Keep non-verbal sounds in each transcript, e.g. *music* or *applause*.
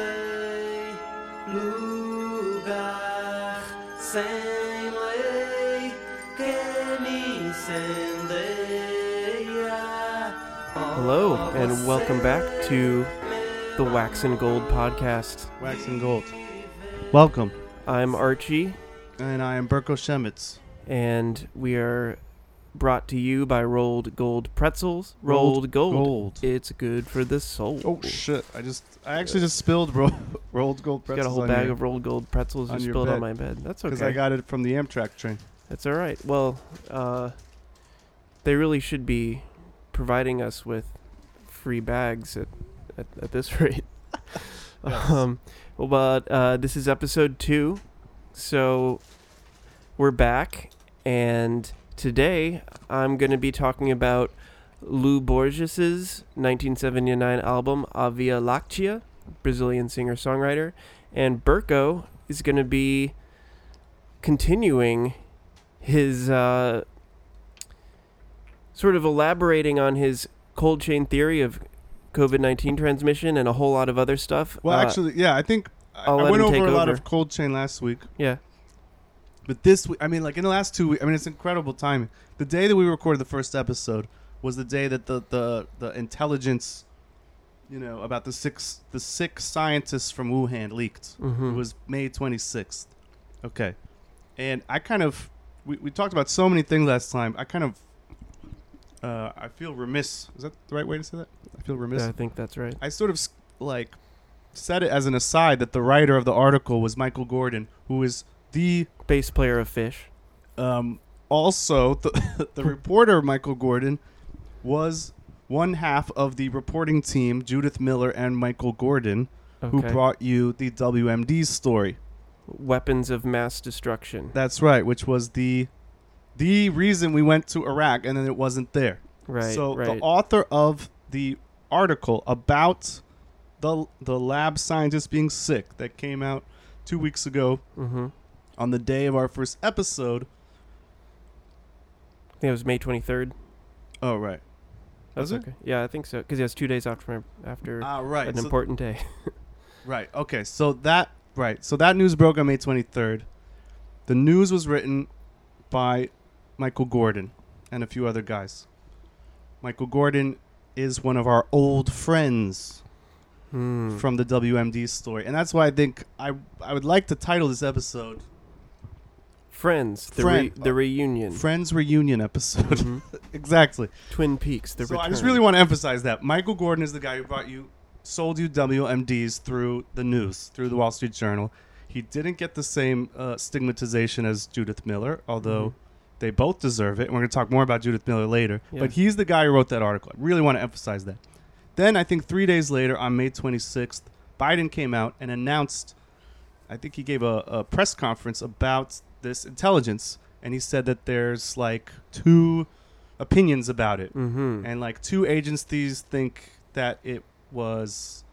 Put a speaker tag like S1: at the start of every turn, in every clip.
S1: sei lugar sem lei que me incendeia.
S2: Hello, and welcome back to the Wax and Gold podcast.
S3: Wax and Gold. Welcome.
S2: I'm Archie,
S3: And I am Berko Shemitz.
S2: and we are brought to you by Rolled Gold Pretzels. Rolled, Gold.
S3: Gold.
S2: It's good for the soul.
S3: Oh shit! I just I actually just spilled ro- *laughs* rolled gold Pretzels.
S2: Got a whole bag
S3: here
S2: of rolled gold pretzels you
S3: on your
S2: spilled on my bed. That's okay.
S3: because
S2: okay.
S3: I got it from the Amtrak train.
S2: That's all right. Well, uh, they really should be providing us with free bags at, at, at this *laughs* rate. *laughs*
S3: Yes.
S2: um, well, but uh, this is episode two, so we're back, and today I'm going to be talking about Lô Borges's 1979 album A Via Láctea, Brazilian singer-songwriter, and Burko is going to be continuing his uh, sort of elaborating on his cold chain theory of COVID 19 transmission and a whole lot of other stuff.
S3: Well,
S2: Uh,
S3: actually, yeah, I think I, I went over a lot
S2: over.
S3: of cold chain last week,
S2: yeah.
S3: But this week, I mean, like in the last two weeks, I mean, it's incredible timing. The day that we recorded the first episode was the day that the the the intelligence, you know, about the six the six scientists from Wuhan leaked.
S2: Mm-hmm.
S3: It was May 26th. Okay. And I kind of, we, we talked about so many things last time. I kind of, uh, I feel remiss. Is that the right way to say that? I feel remiss.
S2: yeah, I think that's right.
S3: I sort of like said it as an aside that the writer of the article was Michael Gordon, who is the
S2: Bass player of Phish.
S3: um, also the, *laughs* the reporter Michael Gordon was one half of the reporting team, Judith Miller and Michael Gordon, who
S2: Okay.
S3: brought you the WMD story.
S2: Weapons of mass destruction.
S3: That's right, which was the the reason we went to Iraq and then it wasn't there.
S2: Right.
S3: so
S2: right.
S3: the author of the article about the the lab scientist being sick that came out 2 weeks ago
S2: mm-hmm.
S3: On the day of our first episode.
S2: I think it was May 23rd.
S3: Oh right.
S2: That's
S3: Was it?
S2: okay. Yeah, I think so. Because it's two days after after
S3: Ah right.
S2: an
S3: So-
S2: important day. *laughs*
S3: Right. Okay. So that right. So that news broke on May 23rd. The news was written by Michael Gordon and a few other guys. Michael Gordon is one of our old friends
S2: Hmm.
S3: from the WMD story, and that's why I think I I would like to title this episode
S2: Friends. The,
S3: Friend-
S2: re- the reunion.
S3: "Friends Reunion Episode."
S2: Mhm. *laughs*
S3: exactly.
S2: Twin Peaks. The
S3: so
S2: return.
S3: I just really want to emphasize that Michael Gordon is the guy who brought you, sold you WMDs through the news, through the Wall Street Journal. He didn't get the same uh, stigmatization as Judith Miller, although
S2: Mhm.
S3: they both deserve it. And we're going to talk more about Judith Miller later.
S2: Yeah.
S3: But he's the guy who wrote that article. I really want to emphasize that. Then I think three days later, on May 26th, Biden came out and announced. I think he gave a, a press conference about this intelligence, and he said that there's like two opinions about it
S2: Mm-hmm.
S3: and like two agencies think that it was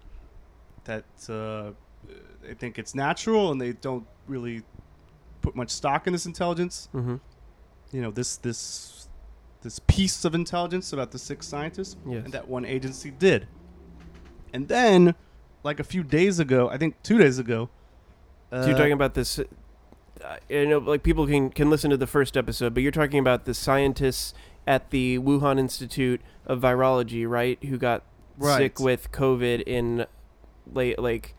S3: that uh, they think it's natural and they don't really put much stock in this intelligence
S2: mm-hmm.
S3: you know this this this piece of intelligence about the six scientists
S2: Yes.
S3: and that one agency did and then like a few days ago i think two days ago uh,
S2: So you're talking about this. You know, like people can can listen to the first episode, but you're talking about the scientists at the Wuhan Institute of Virology, right? Who got
S3: Right.
S2: sick with COVID in late, like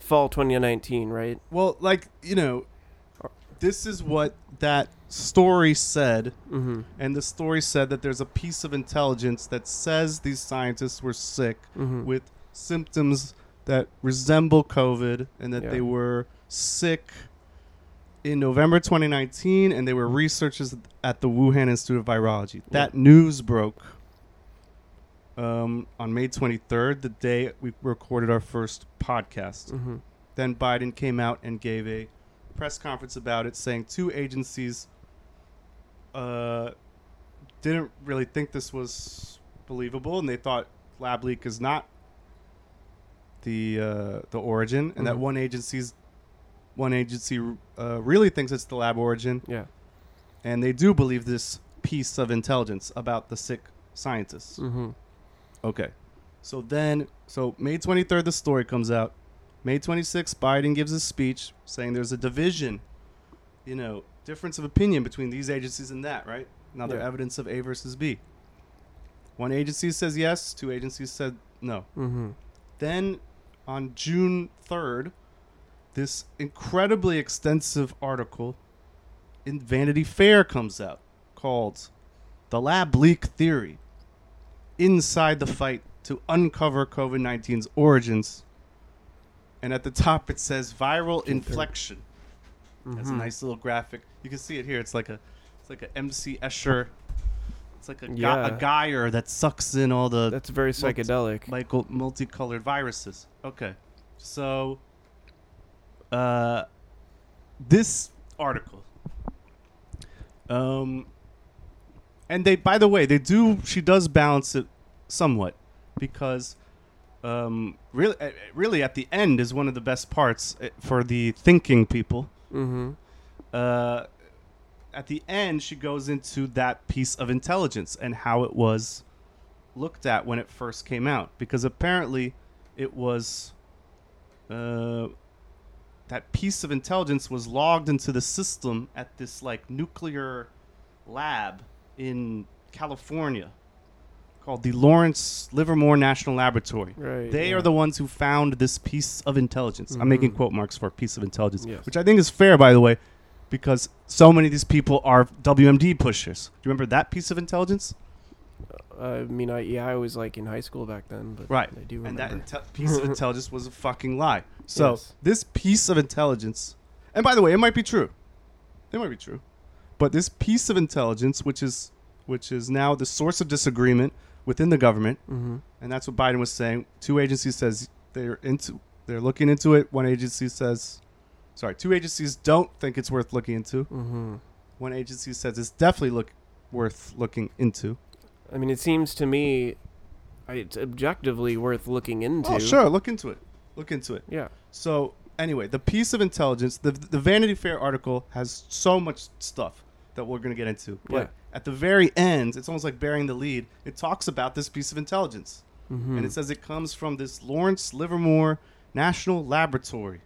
S2: fall 2019, right?
S3: well like you know this is what that story said
S2: Mm-hmm.
S3: And the story said that there's a piece of intelligence that says these scientists were sick
S2: Mm-hmm.
S3: with symptoms that resemble COVID and that
S2: Yeah.
S3: they were sick in November 2019 and they were researchers at the Wuhan Institute of Virology. That news broke um, on May 23rd, the day we recorded our first podcast.
S2: mm-hmm.
S3: Then Biden came out and gave a press conference about it, saying two agencies uh, didn't really think this was believable, and they thought lab leak is not the uh, the origin, and that
S2: Mhm.
S3: one agency's one agency uh, really thinks it's the lab origin,
S2: Yeah.
S3: and they do believe this piece of intelligence about the sick scientists.
S2: Mm-hmm.
S3: Okay. So then, so May 23rd, the story comes out. May 26th, Biden gives a speech saying there's a division, you know, difference of opinion between these agencies and that, right? Another
S2: Yeah.
S3: evidence of A versus B. One agency says yes, two agencies said no.
S2: Mm-hmm.
S3: Then on June 3rd, this incredibly extensive article in Vanity Fair comes out called The Lab Leak Theory Inside the Fight to Uncover COVID 19's Origins. And at the top it says viral inflection. That's a
S2: Mhm.
S3: nice little graphic. You can see it here. It's like a it's like a MC Escher. It's like a, gu-
S2: Yeah.
S3: a gyre that sucks in all the
S2: That's very
S3: Multi-
S2: psychedelic.
S3: Michael multicolored viruses. Okay. So uh this article um and they by the way, they do she does balance it somewhat because um really uh, really at the end is one of the best parts uh, for the thinking people.
S2: mm-hmm.
S3: Uh at the end she goes into that piece of intelligence and how it was looked at when it first came out because apparently it was uh, that piece of intelligence was logged into the system at this like nuclear lab in California called the Lawrence Livermore National Laboratory.
S2: Right.
S3: They
S2: yeah.
S3: are the ones who found this piece of intelligence. I'm making
S2: Mhm.
S3: quote marks for piece of intelligence,
S2: Yes.
S3: which I think is fair, by the way, because so many of these people are WMD pushers. Do you remember that piece of intelligence?
S2: I mean, I yeah, I was like in high school back then, but
S3: Right.
S2: I do
S3: And
S2: remember.
S3: that inte- piece of *laughs* intelligence was a fucking lie. So
S2: Yes.
S3: this piece of intelligence, and by the way, it might be true. It might be true, but this piece of intelligence, which is which is now the source of disagreement within the government,
S2: mm-hmm.
S3: and that's what Biden was saying. Two agencies says they're into, they're looking into it. One agency says, sorry, two agencies don't think it's worth looking into.
S2: Mm-hmm.
S3: One agency says it's definitely look worth looking into.
S2: I mean, it seems to me it's objectively worth looking into.
S3: Oh, sure, look into it. Look into it.
S2: Yeah.
S3: So anyway, the piece of intelligence, the the Vanity Fair article has so much stuff that we're gonna get into. But
S2: Yeah.
S3: at the very end, it's almost like bearing the lead. It talks about this piece of intelligence,
S2: Mm-hmm.
S3: and it says it comes from this Lawrence Livermore National Laboratory,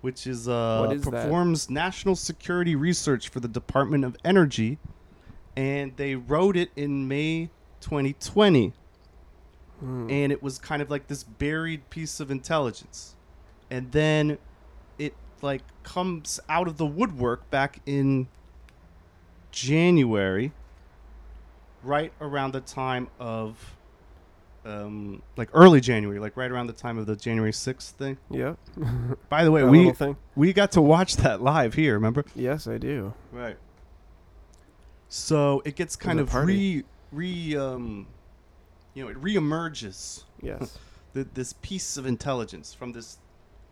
S3: which is uh
S2: What is that?
S3: performs national security research for the Department of Energy, and they wrote it in May 2020
S2: Hmm.
S3: and it was kind of like this buried piece of intelligence and then it like comes out of the woodwork back in january right around the time of um like early january like right around the time of the january 6th thing
S2: yeah. *laughs*
S3: by the way we we got to watch that live here remember
S2: Yes, I do.
S3: Right. So it gets kind of re re um you know, it reemerges
S2: Yes. *laughs*
S3: the, this piece of intelligence from this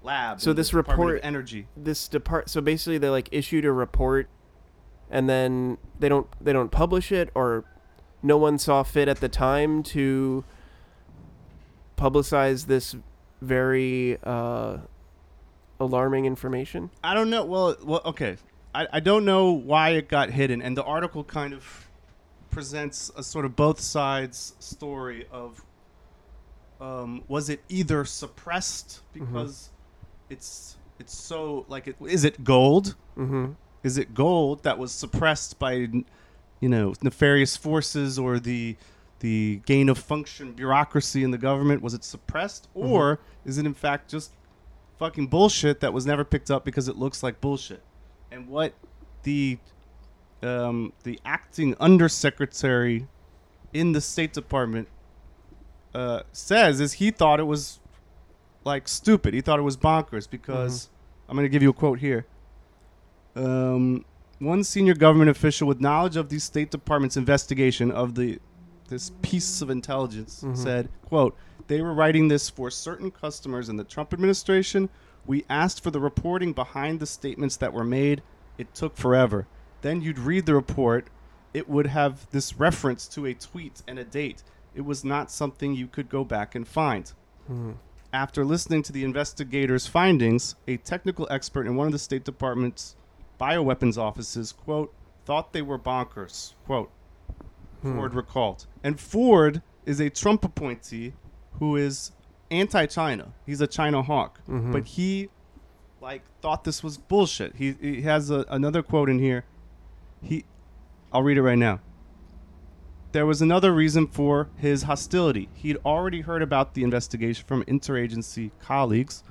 S3: lab.
S2: So this report-
S3: energy.
S2: this depart. So basically, they like issued a report, and then they don't they don't publish it, or no one saw fit at the time to publicize this very uh, alarming information.
S3: I don't know. Well, well, okay. I, I don't know why it got hidden, and the article kind of presents a sort of both sides story of um, was it either suppressed because it's it's so like it is it gold
S2: Mm-hmm.
S3: Is it gold that was suppressed by, you know, nefarious forces or the the gain of function bureaucracy in the government? Was it suppressed, or is it in fact just fucking bullshit that was never picked up because it looks like bullshit? And what the um, the acting undersecretary in the State Department uh, says is he thought it was like stupid. He thought it was bonkers because I'm going to give you a quote here. Um, one senior government official with knowledge of the State Department's investigation of the this piece of intelligence
S2: Mhm.
S3: said, "quote They were writing this for certain customers in the Trump administration. We asked for the reporting behind the statements that were made. It took forever. Then you'd read the report. It would have this reference to a tweet and a date. It was not something you could go back and find."
S2: Mm-hmm.
S3: After listening to the investigators' findings, a technical expert in one of the State Department's bioweapons offices, quote, thought they were bonkers, quote,
S2: Hmm.
S3: Ford recalled. And Ford is a Trump appointee who is anti-China. He's a China hawk,
S2: Mhm.
S3: but he like thought this was bullshit. He, he has a, another quote in here. He, I'll read it right now. There was another reason for his hostility. He'd already heard about the investigation from interagency colleagues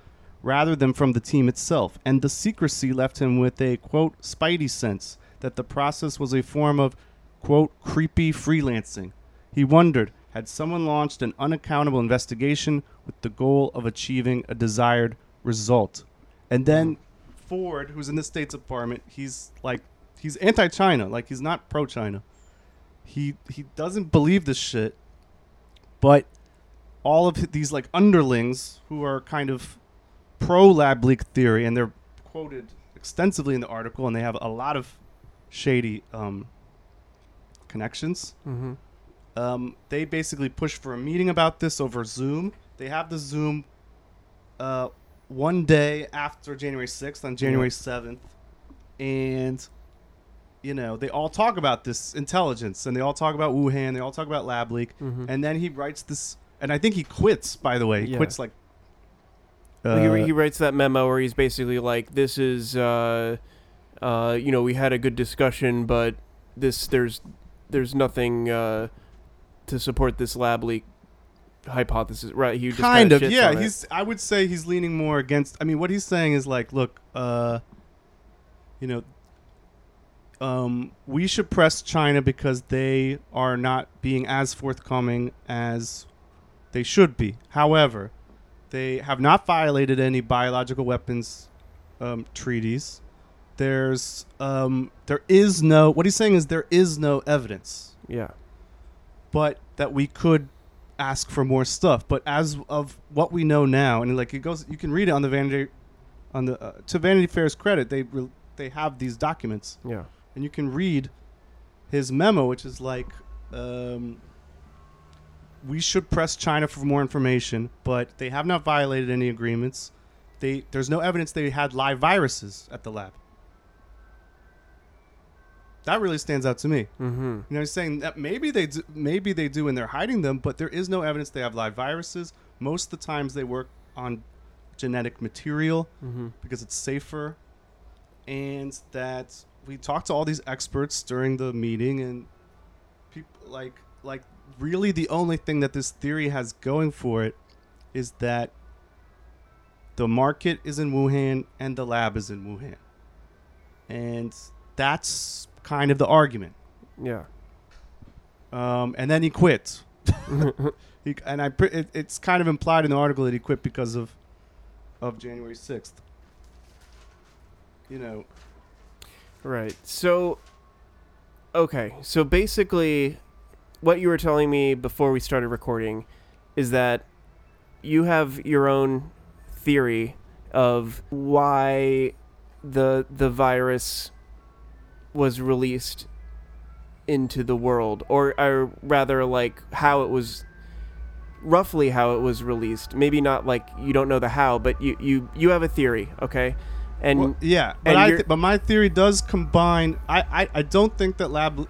S3: rather than from the team itself, and the secrecy left him with a quote spidey sense that the process was a form of quote creepy freelancing. He wondered had someone launched an unaccountable investigation with the goal of achieving a desired result. And then Ford, who's in the State Department, he's like he's anti-China, like he's not pro-China. He he doesn't believe this shit, but all of these like underlings who are kind of pro lab leak theory, and they're quoted extensively in the article, and they have a lot of shady um, connections.
S2: Mhm.
S3: Um, they basically push for a meeting about this over Zoom. They have the Zoom uh, one day after January 6th, on January 7th. And, you know, they all talk about this intelligence and they all talk about Wuhan. They all talk about lab leak.
S2: Mhm.
S3: And then he writes this, and I think he quits, by the way. He
S2: Yeah.
S3: quits like.
S2: Well, he,
S3: uh,
S2: he writes that memo where he's basically like, "This is, uh, uh, you know, we had a good discussion, but this there's there's nothing uh, to support this lab leak hypothesis." Right? He just
S3: kind
S2: kinda
S3: yeah he's i would say he's leaning more against i mean what he's saying is like look uh you know um we should press china because they are not being as forthcoming as they should be however they have not violated any biological weapons um, treaties there's um there is no what he's saying is there is no evidence
S2: yeah.
S3: but that we could ask for more stuff. But as of what we know now, and like it goes, you can read it on the Vanity, on the uh, to Vanity Fair's credit, they re- they have these documents,
S2: Yeah.
S3: and you can read his memo, which is like, um, we should press China for more information, but they have not violated any agreements. They there's no evidence they had live viruses at the lab. That really stands out to me.
S2: Mm-hmm.
S3: You know, he's saying that maybe they do, maybe they do and they're hiding them, but there is no evidence they have live viruses. Most of the times they work on genetic material
S2: Mm-hmm.
S3: because it's safer, and that we talked to all these experts during the meeting, and people like like really the only thing that this theory has going for it is that the market is in Wuhan and the lab is in Wuhan, and that's kind of the argument
S2: Yeah.
S3: um, and then he quits. *laughs* he, and I, it, it's kind of implied in the article that he quit because of, of January sixth. You know,
S2: Right. So, okay. So basically, what you were telling me before we started recording is that you have your own theory of why the the virus was released into the world, or, or rather, like how it was. Roughly how it was released. Maybe not like you don't know the how, but you you you have a theory, okay? And
S3: well, yeah, but
S2: and
S3: I, th- but my theory does combine. I, I, I don't think that lab.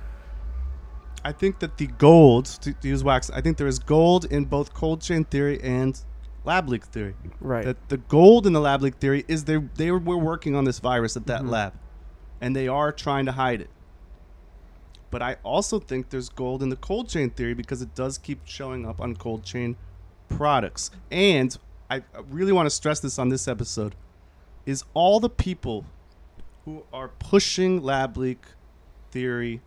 S3: I think that the gold to, to use wax. I think there is gold in both cold chain theory and lab leak theory.
S2: right.
S3: That the gold in the lab leak theory is they they were working on this virus at that
S2: Mhm.
S3: lab, and they are trying to hide it. But I also think there's gold in the cold chain theory because it does keep showing up on cold chain products. And I really want to stress this on this episode is all the people who are pushing lab leak theory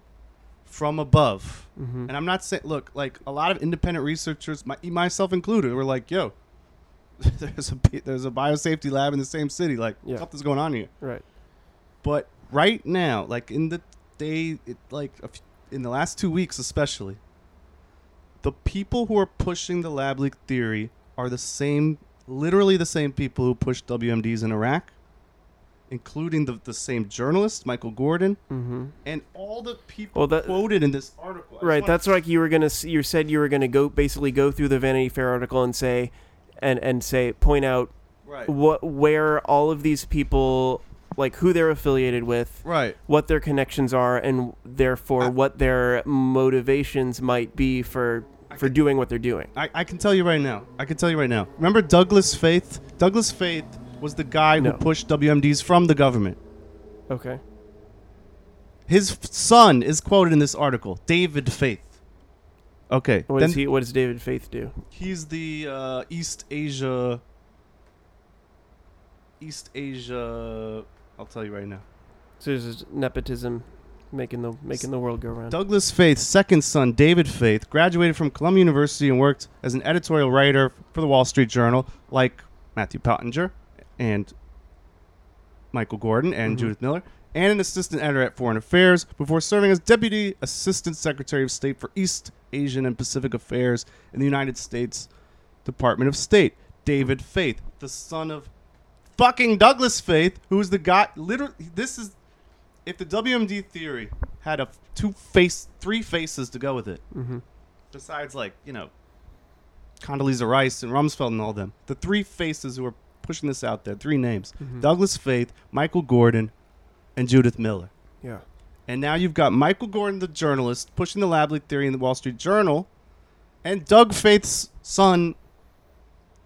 S3: from above.
S2: Mhm.
S3: And I'm not saying look, like a lot of independent researchers, my, myself included, were like, "Yo, *laughs* there's a there's a biosafety lab in the same city. Like,
S2: Yeah.
S3: something's going on here."
S2: Right.
S3: But right now, like in the day, it, like a f- in the last two weeks especially, the people who are pushing the lab leak theory are the same, literally the same people who pushed WMDs in Iraq, including the, the same journalist, Michael Gordon,
S2: Mm-hmm.
S3: and all the people
S2: Well, that-
S3: quoted in this article. I
S2: Right. That's like you were gonna. You said you were gonna go basically go through the Vanity Fair article and say, and and say point out
S3: right.
S2: what where all of these people like who they're affiliated with,
S3: Right.
S2: what their connections are, and therefore
S3: I-
S2: what their motivations might be for for doing what they're doing.
S3: I, I can tell you right now. I can tell you right now. Remember Douglas Feith? Douglas Feith was the guy
S2: No.
S3: who pushed WMDs from the government.
S2: Okay.
S3: His son is quoted in this article, David Feith. Okay,
S2: What
S3: then
S2: does he? What does David Feith do?
S3: he's the uh, East Asia. East Asia. I'll tell you right now.
S2: So there's this nepotism, making the making the world go round.
S3: Douglas Feith's second son, David Feith, graduated from Columbia University and worked as an editorial writer for the Wall Street Journal, like Matthew Pottinger and Michael Gordon and
S2: Mhm.
S3: Judith Miller, and an assistant editor at Foreign Affairs before serving as Deputy Assistant Secretary of State for East Asian and Pacific Affairs in the United States Department of State. David Feith, the son of fucking Douglas Feith, who's the guy. Literally, this is if the WMD theory had a two face, three faces to go with it,
S2: hmm
S3: besides like you know, Condoleezza Rice and Rumsfeld and all them, the three faces who are pushing this out there, three names:
S2: Mhm.
S3: Douglas Feith, Michael Gordon, and Judith Miller.
S2: Yeah.
S3: And now you've got Michael Gordon, the journalist, pushing the lab leak theory in the Wall Street Journal, and Doug Feith's son,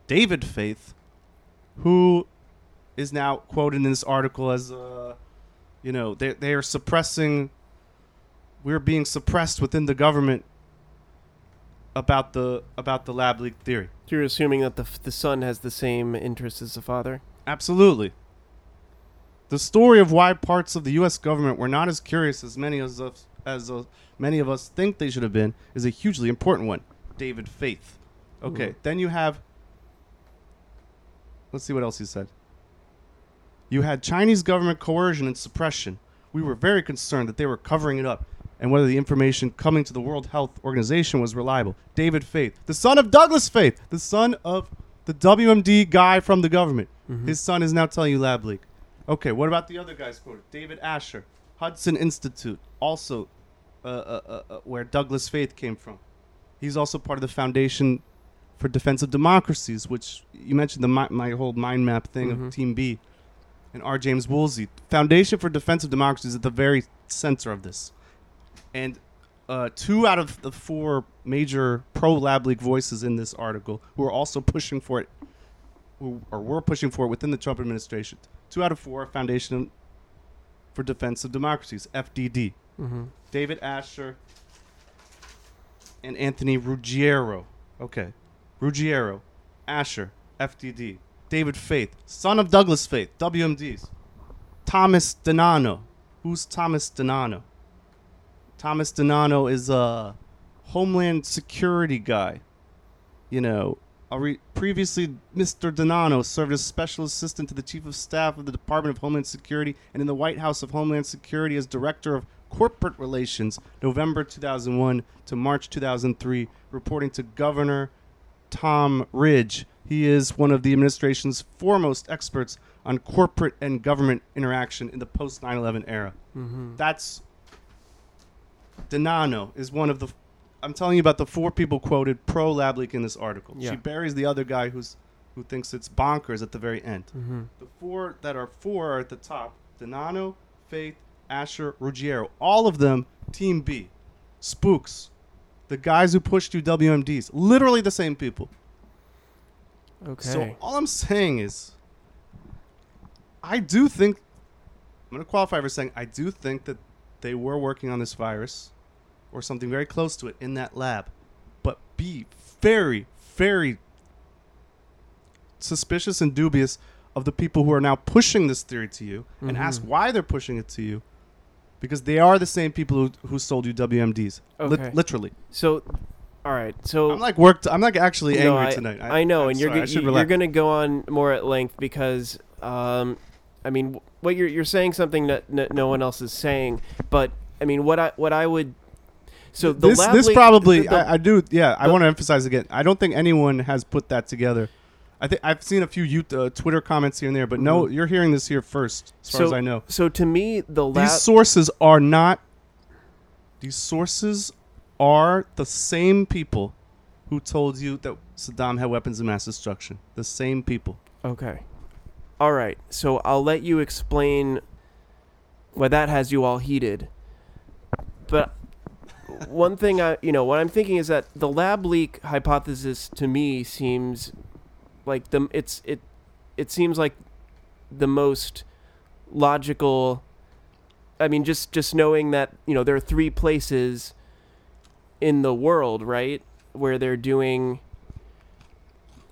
S3: David Feith, who is now quoted in this article as, uh, you know, they they are suppressing. We're being suppressed within the government about the about the lab leak theory.
S2: You're assuming that the the son has the same interests as the father.
S3: Absolutely. The story of why parts of the U.S. government were not as curious as many as us, as uh, many of us think they should have been is a hugely important one. David Feith. Okay,
S2: Mhm.
S3: then you have. Let's see what else he said. You had Chinese government coercion and suppression. We were very concerned that they were covering it up and whether the information coming to the World Health Organization was reliable. David Feith, the son of Douglas Feith, the son of the WMD guy from the government.
S2: Mhm.
S3: His son is now telling you lab leak. Okay, what about the other guys quoted? David Asher, Hudson Institute, also uh, uh, uh, uh, where Douglas Feith came from. He's also part of the Foundation for Defense of Democracies, which you mentioned the mi- my whole mind map thing
S2: Mhm.
S3: of Team B, and R. James Woolsey. Foundation for Defense of Democracies is at the very center of this, and uh, two out of the four major pro lab leak voices in this article who are also pushing for it, who or were pushing for it within the Trump administration. Two out of four Foundation for Defense of Democracies (FDD).
S2: Mm-hmm.
S3: David Asher and Anthony Ruggiero. Okay. Ruggiero, Asher, FDD. David Feith, son of Douglas Feith, WMDs. Thomas DiNanno. Who's Thomas DiNanno? Thomas DiNanno is a Homeland Security guy. You know, re- previously Mr. DiNanno served as special assistant to the chief of staff of the Department of Homeland Security and in the White House of Homeland Security as director of corporate relations November 2001 to March 2003 reporting to Governor Tom Ridge. He is one of the administration's foremost experts on corporate and government interaction in the post 9/11 era.
S2: Mm-hmm.
S3: That's DiNanno is one of the. I'm telling you about the four people quoted pro lab leak in this article.
S2: Yeah.
S3: She buries the other guy who's who thinks it's bonkers at the very end.
S2: Mm-hmm.
S3: The four that are four are at the top: DiNanno, Feith, Asher, Ruggiero. All of them Team B, spooks, the guys who pushed you WMDs. Literally the same people.
S2: Okay.
S3: So all I'm saying is, I do think I'm going to qualify for saying I do think that they were working on this virus or something very close to it in that lab, but be very, very suspicious and dubious of the people who are now pushing this theory to you and
S2: Mhm.
S3: ask why they're pushing it to you. Because they are the same people who, who sold you WMDs,
S2: Okay.
S3: literally.
S2: so, all right. So
S3: I'm like worked. I'm like actually
S2: No,
S3: angry
S2: I,
S3: tonight.
S2: I know,
S3: I'm
S2: and you're
S3: sorry, I
S2: go-
S3: should
S2: you're going to go on more at length because, um, I mean, what you're you're saying something that n- no one else is saying, but I mean, what I what I would. So the
S3: this this
S2: leak-
S3: probably
S2: the- the-
S3: I, I do yeah I want to emphasize again I don't think anyone has put that together. I think I've seen a few youth, uh, Twitter comments here and there, but no,
S2: Mhm.
S3: you're hearing this here first, as far as I know.
S2: so to me, the lab.
S3: These sources are not. These sources are the same people who told you that Saddam had weapons of mass destruction. The same people.
S2: Okay. All right. So I'll let you explain why that has you all heated. But *laughs* one thing I, you know, what I'm thinking is that the lab leak hypothesis to me seems like the it's it it seems like the most logical. I mean, just just knowing that you know there are three places in the world, right, where they're doing,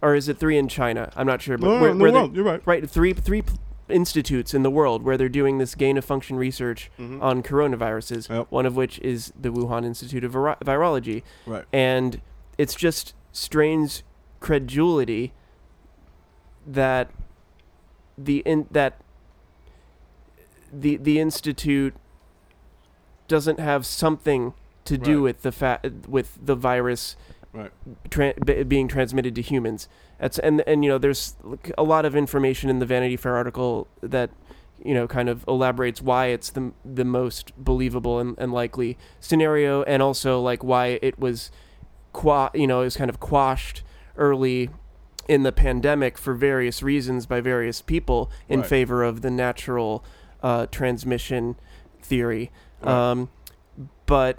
S2: or is it three in China? I'm not sure, but
S3: No,
S2: where,
S3: no, the
S2: where
S3: world, you're right.
S2: right, three three institutes in the world where they're doing this gain of function research
S3: Mhm.
S2: on coronaviruses.
S3: Yep.
S2: One of which is the Wuhan Institute of Viro- Virology,
S3: Right.
S2: and it's just strains credulity that the in that the the institute doesn't have something to do
S3: Right.
S2: with the fa- with the virus
S3: Right.
S2: tra- b- being transmitted to humans. That's and and you know there's a lot of information in the Vanity Fair article that you know kind of elaborates why it's the the most believable and, and likely scenario, and also like why it was qua you know it was kind of quashed early in the pandemic for various reasons by various people in
S3: Right.
S2: favor of the natural uh, transmission theory. Um, but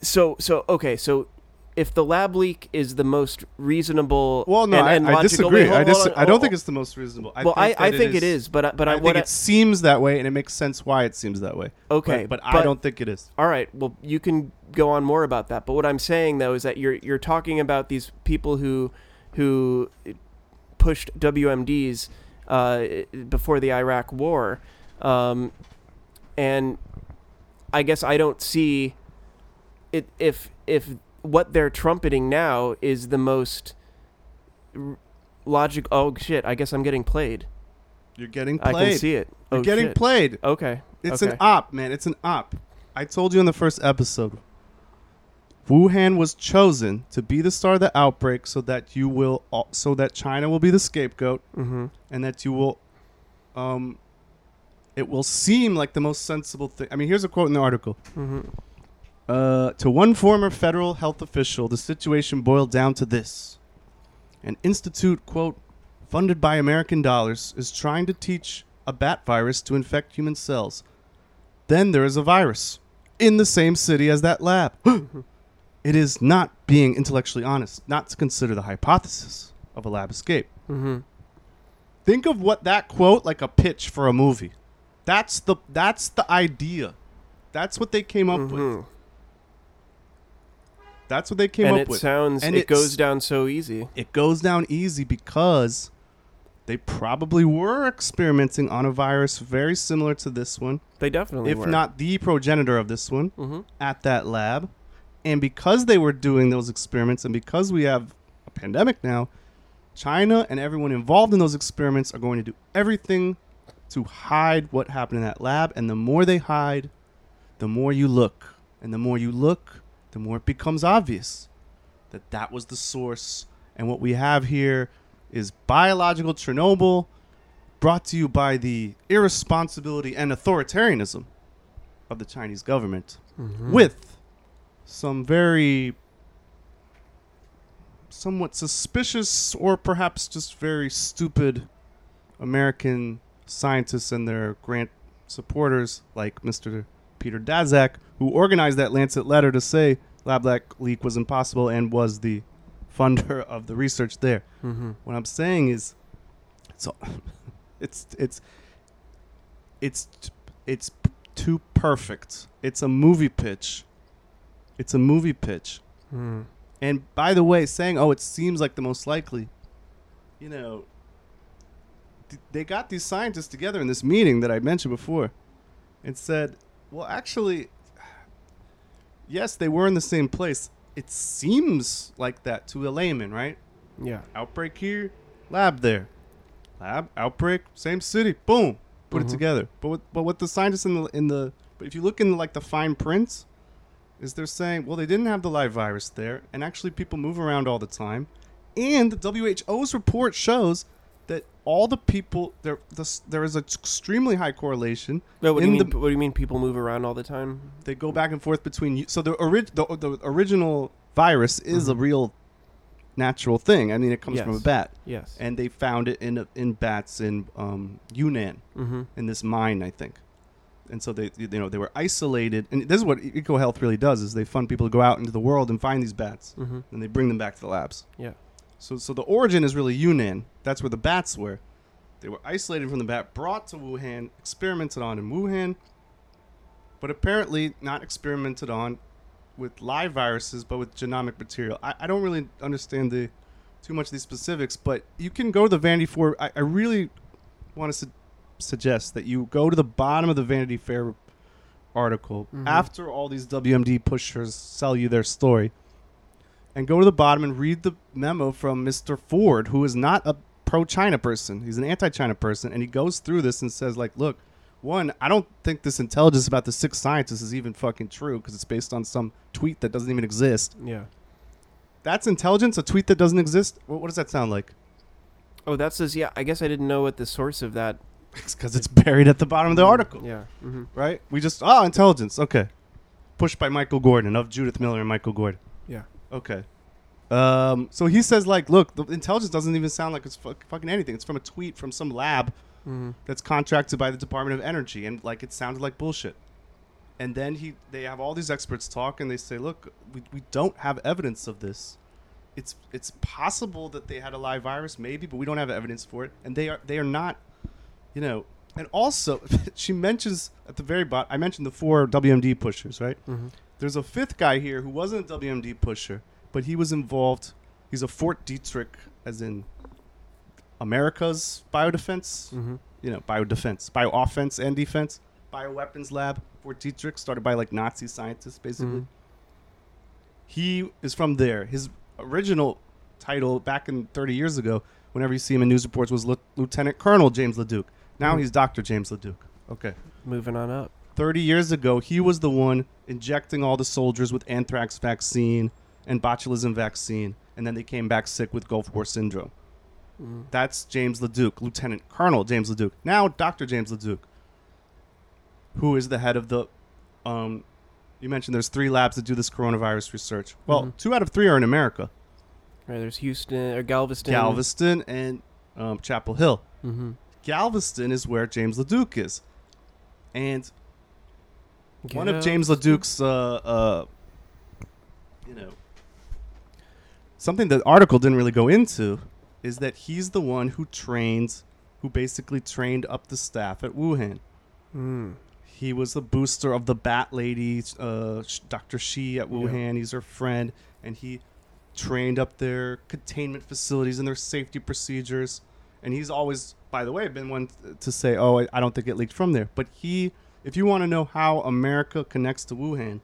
S2: so so okay so if the lab leak is the most reasonable
S3: Well, no,
S2: and,
S3: I,
S2: and
S3: I
S2: logical,
S3: disagree.
S2: wait, hold-
S3: I, dis-
S2: hold
S3: I don't think it's the most reasonable. I
S2: well I,
S3: think
S2: I
S3: that
S2: think it is but but I,
S3: I think
S2: I,
S3: it seems that way, and it makes sense why it seems that way.
S2: okay
S3: but, but I don't think it is.
S2: all right well you can go on more about that but what i'm saying though is that you're you're talking about these people who who pushed wmds uh, before the iraq war um, and i guess i don't see it if if what they're trumpeting now is the most r- logic oh shit i guess i'm getting played
S3: You're getting
S2: i
S3: played.
S2: can see it
S3: You're
S2: oh
S3: getting
S2: shit.
S3: played.
S2: okay
S3: It's
S2: okay.
S3: an op, man. It's an op. I told you in the first episode. Wuhan was chosen to be the star of the outbreak, so that you will, so that China will be the scapegoat,
S2: mm-hmm.
S3: and that you will, um, it will seem like the most sensible thing. I mean, here's a quote in the article.
S2: Mm-hmm.
S3: Uh, to one former federal health official, the situation boiled down to this: an institute, quote, funded by American dollars, is trying to teach a bat virus to infect human cells. Then there is a virus in the same city as that lab. *gasps* it is not being intellectually honest not to consider the hypothesis of a lab escape.
S2: Mm-hmm.
S3: Think of what that quote like a pitch for a movie. That's the that's the idea. That's what they came up with. That's what they came
S2: and
S3: up
S2: it
S3: with.
S2: sounds
S3: And
S2: it goes down so easy.
S3: it goes down easy because they probably were experimenting on a virus very similar to this one,
S2: They definitely were.
S3: if
S2: were.
S3: not the progenitor of this one,
S2: hmm
S3: at that lab. And because they were doing those experiments, and because we have a pandemic now, China and everyone involved in those experiments are going to do everything to hide what happened in that lab. And the more they hide, the more you look. And the more you look, the more it becomes obvious that that was the source. And what we have here is biological Chernobyl brought to you by the irresponsibility and authoritarianism of the Chinese government
S2: Mm-hmm.
S3: with some very somewhat suspicious or perhaps just very stupid American scientists and their grant supporters like Mr. Peter Daszak who organized that Lancet letter to say lab leak was impossible and was the funder *laughs* of the research there.
S2: hmm
S3: What I'm saying is, it's all- *laughs* it's it's it's it's too perfect. It's a movie pitch. It's a movie pitch.
S2: Mm.
S3: And by the way, saying oh, it seems like the most likely, you know, th- they got these scientists together in this meeting that I mentioned before, and said, well, actually, yes, they were in the same place. It seems like that to a layman, right?
S2: Yeah.
S3: outbreak here, lab there, lab outbreak, same city, boom, put
S2: Mhm.
S3: it together. But what, but what the scientists in the in the but if you look in like the fine print, is they're saying well they didn't have the live virus there, and actually people move around all the time, and the WHO's report shows all the people there the, there is an extremely high correlation.
S2: No, what do you mean?
S3: the-
S2: what do you mean? People move around all the time?
S3: They go back and forth between you. So the, orig- the the original virus is a
S2: Mhm.
S3: real natural thing. I mean, it comes from a bat
S2: Yes.
S3: and they found it in in bats in um, Yunnan
S2: mm-hmm.
S3: in this mine, I think. and so they you know they were isolated. And this is what EcoHealth really does: is they fund people to go out into the world and find these bats,
S2: Mm-hmm.
S3: and they bring them back to the labs.
S2: Yeah.
S3: So so the origin is really Yunnan. That's where the bats were. They were isolated from the bat, brought to Wuhan, experimented on in Wuhan, but apparently not experimented on with live viruses, but with genomic material. I, I don't really understand the too much of these specifics, but you can go to the Vanity Fair. I, I really want to su- suggest that you go to the bottom of the Vanity Fair article
S2: Mhm.
S3: after all these WMD pushers sell you their story, and go to the bottom and read the memo from Mr. Ford, who is not a pro-China person. He's an anti-China person, and he goes through this and says, like, look, one, I don't think this intelligence about the six scientists is even fucking true because it's based on some tweet that doesn't even exist.
S2: Yeah.
S3: That's intelligence, a tweet that doesn't exist. What, what does that sound like?
S2: Oh, that says yeah. I guess I didn't know what the source of that. *laughs*
S3: It's because it's buried at the bottom of the article,
S2: Yeah. Mm-hmm.
S3: right? We just oh, intelligence. Okay, pushed by Michael Gordon of Judith Miller and Michael Gordon. Okay. Um, so he says like, look, the intelligence doesn't even sound like it's fuck, fucking anything. It's from a tweet from some lab
S2: Mm-hmm.
S3: that's contracted by the Department of Energy, and like it sounded like bullshit. And then he, they have all these experts talk, and they say, look, we, we don't have evidence of this. It's it's possible that they had a live virus, maybe, but we don't have evidence for it. And they are they are not, you know. And also, *laughs* she mentions at the very bottom. I mentioned the four WMD pushers, right?
S2: Mm-hmm.
S3: There's a fifth guy here who wasn't a WMD pusher, but he was involved. He's a Fort Detrick, as in America's biodefense
S2: Mm-hmm.
S3: you know, biodefense, bio-offense and defense, bioweapons lab, Fort Detrick, started by like Nazi scientists, basically.
S2: Mhm.
S3: He is from there. His original title back in 30 years ago, whenever you see him in news reports, was Lieu- Lieutenant Colonel James LeDuc. Now
S2: Mhm.
S3: he's Dr. James LeDuc. Okay.
S2: Moving on up.
S3: 30 years ago, he was the one injecting all the soldiers with anthrax vaccine and botulism vaccine, and then they came back sick with Gulf War syndrome.
S2: Mm.
S3: That's James LeDuc, Lieutenant Colonel James LeDuc. Now Dr. James LeDuc, who is the head of the. Um, you mentioned there's three labs that do this coronavirus research. Well,
S2: Mhm.
S3: two out of three are in America:
S2: Right, there's Houston or Galveston.
S3: Galveston and um, Chapel Hill.
S2: Mm-hmm.
S3: Galveston is where James LeDuc is, and one of James LeDuc's, uh, uh, you know, something the article didn't really go into is that he's the one who trained, who basically trained up the staff at Wuhan.
S2: Mm.
S3: He was the booster of the Bat Lady, uh, Sh- Dr. Shi at
S2: Yeah.
S3: Wuhan. He's her friend, and he trained up their containment facilities and their safety procedures. And he's always, by the way, been one to say, "Oh, I, I don't think it leaked from there." But he, if you want to know how America connects to Wuhan,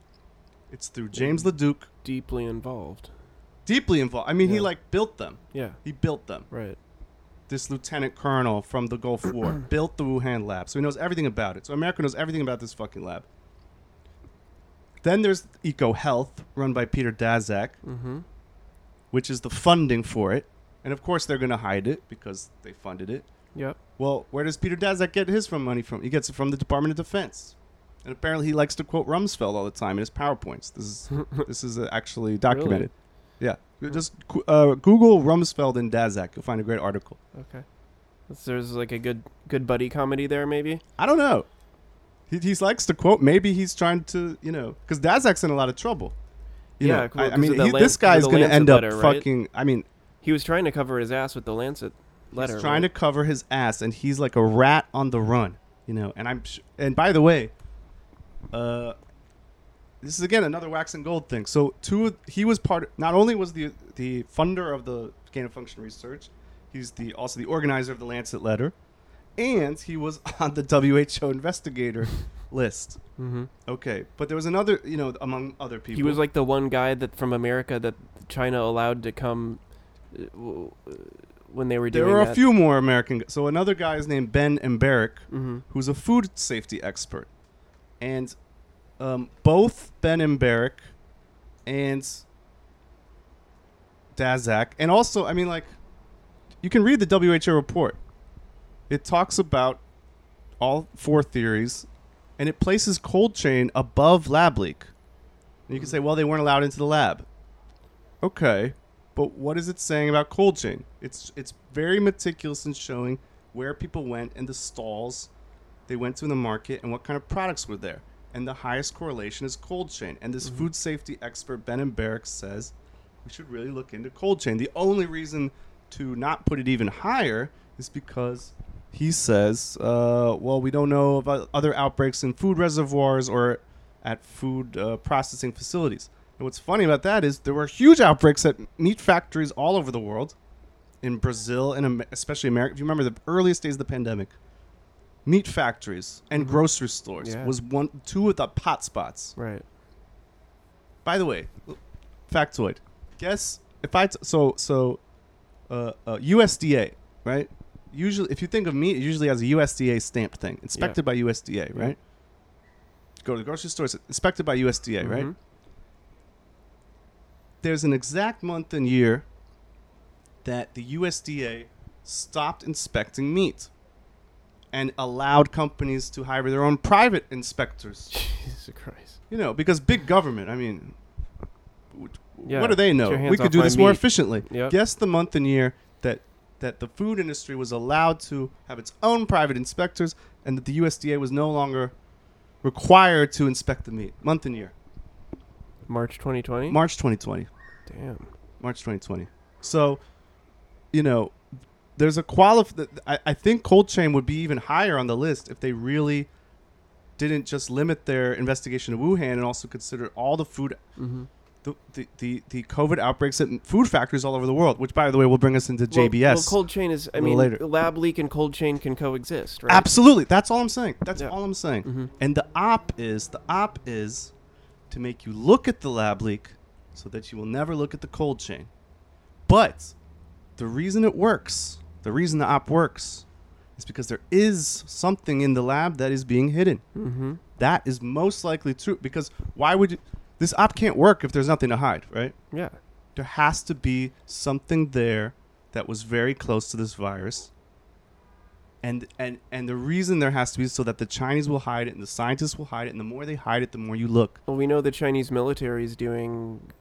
S3: it's through James LeDuc,
S2: Deeply involved.
S3: deeply involved. I mean, he like built them.
S2: Yeah.
S3: He built them.
S2: Right.
S3: This lieutenant colonel from the Gulf *clears throat* War built the Wuhan lab, so he knows everything about it. So America knows everything about this fucking lab. Then there's Eco Health, run by Peter Daszak,
S2: Mm-hmm.
S3: which is the funding for it, and of course they're going to hide it because they funded it.
S2: Yep.
S3: Well, where does Peter Daszak get his from money from? He gets it from the Department of Defense, and apparently he likes to quote Rumsfeld all the time in his powerpoints. This is *laughs* this is uh, actually documented. Yeah, just uh, Google Rumsfeld and Daszak. You'll find a great article.
S2: Okay. So there's like a good good buddy comedy there, maybe.
S3: I don't know. He, he likes to quote. Maybe he's trying to, you know, because Daszak's in a lot of trouble. You
S2: Yeah,
S3: know,
S2: cool,
S3: I, I mean, he,
S2: Lan-
S3: this guy's going to end up
S2: right?
S3: fucking. I mean,
S2: He was trying to cover his ass with the Lancet letter.
S3: he's trying
S2: right?
S3: to cover his ass, and he's like a rat on the run. You know, and I'm. Sh- and by the way, uh, this is again another wax and gold thing. So two, of- he was part. Not only was the the funder of the gain of function research, he's the also the organizer of the Lancet letter, and he was *laughs* on the WHO investigator *laughs* list.
S2: Mm-hmm.
S3: Okay, but there was another, you know, among other people.
S2: He was like the one guy that from America that China allowed to come uh, when they were doing.
S3: there were a
S2: that.
S3: few more American. So another guy is named Ben Embarek,
S2: Mm-hmm.
S3: who's a food safety expert, and um, both Ben Embarek and Daszak, and also, I mean, like, you can read the WHO report. It talks about all four theories, and it places cold chain above lab leak. And you can say, well, they weren't allowed into the lab. Okay, but what is it saying about cold chain? It's it's very meticulous in showing where people went and the stalls they went to in the market and what kind of products were there. And the highest correlation is cold chain. And this food safety expert, Ben Embarek, says we should really look into cold chain. The only reason to not put it even higher is because he says, uh, well, we don't know about other outbreaks in food reservoirs or at food uh, processing facilities. And what's funny about that is there were huge outbreaks at meat factories all over the world, in Brazil and especially America. If you remember the earliest days of the pandemic, meat factories and
S2: Mhm.
S3: grocery stores
S2: Yeah.
S3: was one two of the pot spots.
S2: Right.
S3: By the way, factoid. Guess if I t- so so uh, uh, USDA right? Usually, if you think of meat, it usually has a USDA stamped thing, inspected by USDA,
S2: Yeah.
S3: right? Go to the grocery store, it's inspected by USDA, right? There's an exact month and year that the USDA stopped inspecting meat and allowed companies to hire their own private inspectors. *laughs*
S2: Jesus Christ.
S3: You know, because big government, I mean,
S2: Yeah,
S3: what do they know? We could do this more efficiently.
S2: Yep.
S3: Guess the month and year that that the food industry was allowed to have its own private inspectors and that the USDA was no longer required to inspect the meat. Month and year.
S2: March 2020.
S3: March 2020.
S2: Damn.
S3: March 2020. So, you know, there's a qualif. I, I think cold chain would be even higher on the list if they really didn't just limit their investigation to Wuhan and also consider all the food,
S2: Mm-hmm.
S3: the, the, the, the COVID outbreaks at food factories all over the world, which, by the way, will bring us into JBS.
S2: Well, cold chain is. I mean,
S3: later.
S2: lab leak and cold chain can coexist, right?
S3: Absolutely. That's all I'm saying. That's
S2: Yeah.
S3: all I'm saying.
S2: Mhm.
S3: And the op is the op is to make you look at the lab leak so that you will never look at the cold chain. But the reason it works, the reason the op works, is because there is something in the lab that is being hidden.
S2: Mm-hmm.
S3: That is most likely true. Because why would you? This op can't work if there's nothing to hide, right?
S2: Yeah.
S3: There has to be something there that was very close to this virus. And, and and the reason there has to be is so that the Chinese will hide it and the scientists will hide it and the more they hide it the more you look.
S2: Well, we know the Chinese military is doing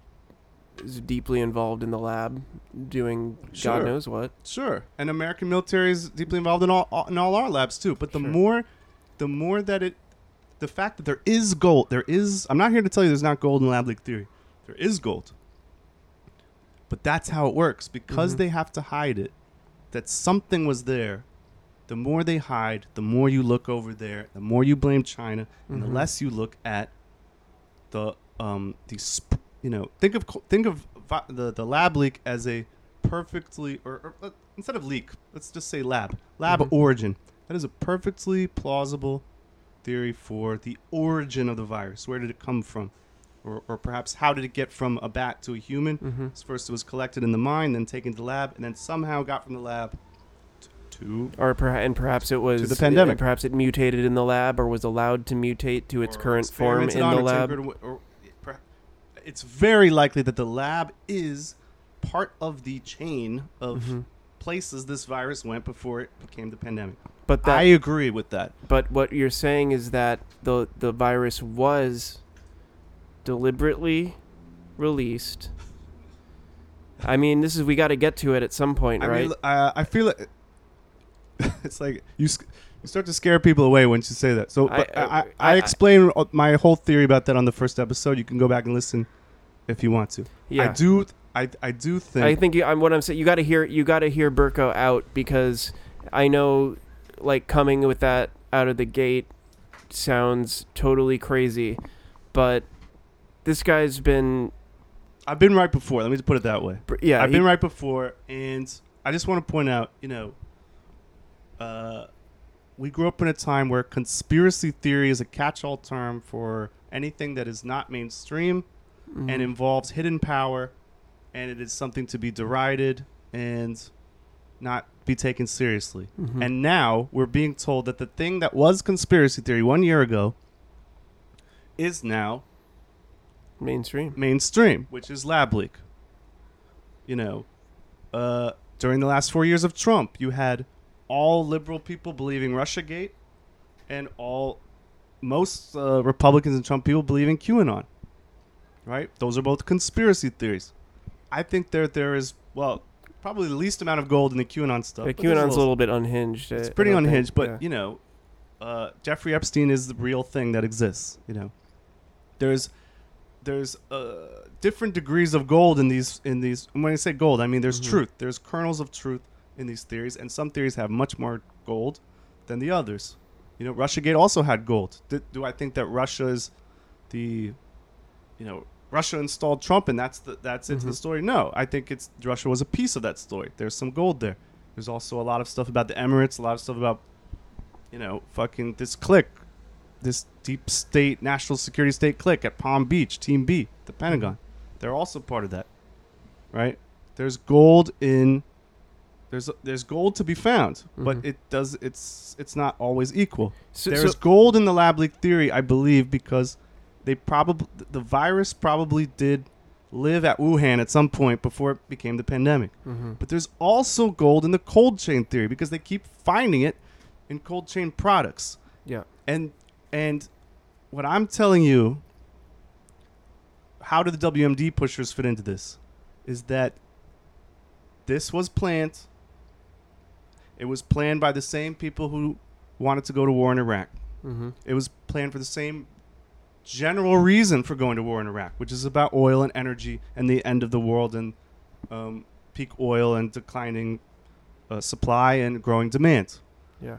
S2: is deeply involved in the lab, doing
S3: Sure.
S2: God knows what.
S3: Sure. And American military is deeply involved in all, all in all our labs too. But the
S2: Sure.
S3: more the more that it the fact that there is gold, there is I'm not here to tell you there's not gold in lab leak theory. There is gold. But that's how it works. Because
S2: Mhm.
S3: they have to hide it, that something was there. The more they hide, the more you look over there, the more you blame China, and
S2: Mhm.
S3: the less you look at the um the sp- you know think of think of the the lab leak as a perfectly or, or uh, instead of leak, let's just say lab lab
S2: Mhm.
S3: origin. That is a perfectly plausible theory for the origin of the virus. Where did it come from? Or, or perhaps how did it get from a bat to a human?
S2: Mm-hmm.
S3: First, it was collected in the mine, then taken to the lab, and then somehow got from the lab to
S2: Or perha- and perhaps it was
S3: the pandemic.
S2: and perhaps it mutated in the lab or was allowed to mutate to its
S3: or
S2: current form in the
S3: or
S2: lab.
S3: or per- it's very likely that the lab is part of the chain of
S2: Mhm.
S3: places this virus went before it became the pandemic.
S2: But that
S3: I agree with that.
S2: But what you're saying is that the the virus was deliberately released. I mean, this is we got to get to it at some point,
S3: I
S2: right?
S3: mean, uh, I feel like *laughs* it's like you you start to scare people away once you say that. So
S2: I-
S3: I, I,
S2: I-
S3: I- uh, my whole theory about that on the first episode. You can go back and listen if you want to.
S2: yeah.
S3: I do. I, I do think.
S2: I think you, I'm what I'm saying. You got to hear you got to hear Burko out because I know, like coming with that out of the gate sounds totally crazy, but this guy's been
S3: I've been right before. Let me just put it that way.
S2: yeah.
S3: I've
S2: he-
S3: been right before, and I just want to point out, you know, uh, we grew up in a time where conspiracy theory is a catch-all term for anything that is not mainstream
S2: Mhm.
S3: and involves hidden power, and it is something to be derided and not be taken seriously.
S2: Mhm.
S3: And now we're being told that the thing that was conspiracy theory one year ago is now
S2: mainstream.
S3: mainstream, which is lab leak. You know, uh, during the last four years of Trump, you had all liberal people believing RussiaGate, and all most uh, Republicans and Trump people believing QAnon. Right? Those are both conspiracy theories. I think there there is well probably the least amount of gold in the QAnon stuff.
S2: Yeah, QAnon's a little bit unhinged.
S3: it's
S2: I
S3: pretty
S2: don't think,
S3: unhinged, but
S2: yeah.
S3: you know, uh, Jeffrey Epstein is the real thing that exists. You know, there's there's uh, different degrees of gold in these in these. and When I say gold, I mean there's
S2: Mhm.
S3: truth. There's kernels of truth in these theories, and some theories have much more gold than the others. You know, RussiaGate also had gold. Do, do I think that Russia is the, you know, Russia installed Trump and that's the that's it to the
S2: mm-hmm.
S3: story? No, I think it's Russia was a piece of that story. There's some gold there. There's also a lot of stuff about the Emirates, a lot of stuff about, you know, fucking this clique, this deep state, national security state clique at Palm Beach, Team B, the Pentagon. Mm-hmm. They're also part of that, right? There's gold in. There's there's gold to be found, but
S2: Mhm.
S3: it does it's it's not always equal.
S2: So,
S3: There's
S2: so-
S3: gold in the lab leak theory, I believe, because they probably the virus probably did live at Wuhan at some point before it became the pandemic.
S2: Mhm.
S3: But there's also gold in the cold chain theory because they keep finding it in cold chain products.
S2: yeah.
S3: And and what I'm telling you, how do the WMD pushers fit into this? Is that this was planned. It was planned by the same people who wanted to go to war in Iraq.
S2: Mm-hmm.
S3: It was planned for the same general reason for going to war in Iraq, which is about oil and energy and the end of the world and um, peak oil and declining uh, supply and growing demand.
S2: Yeah.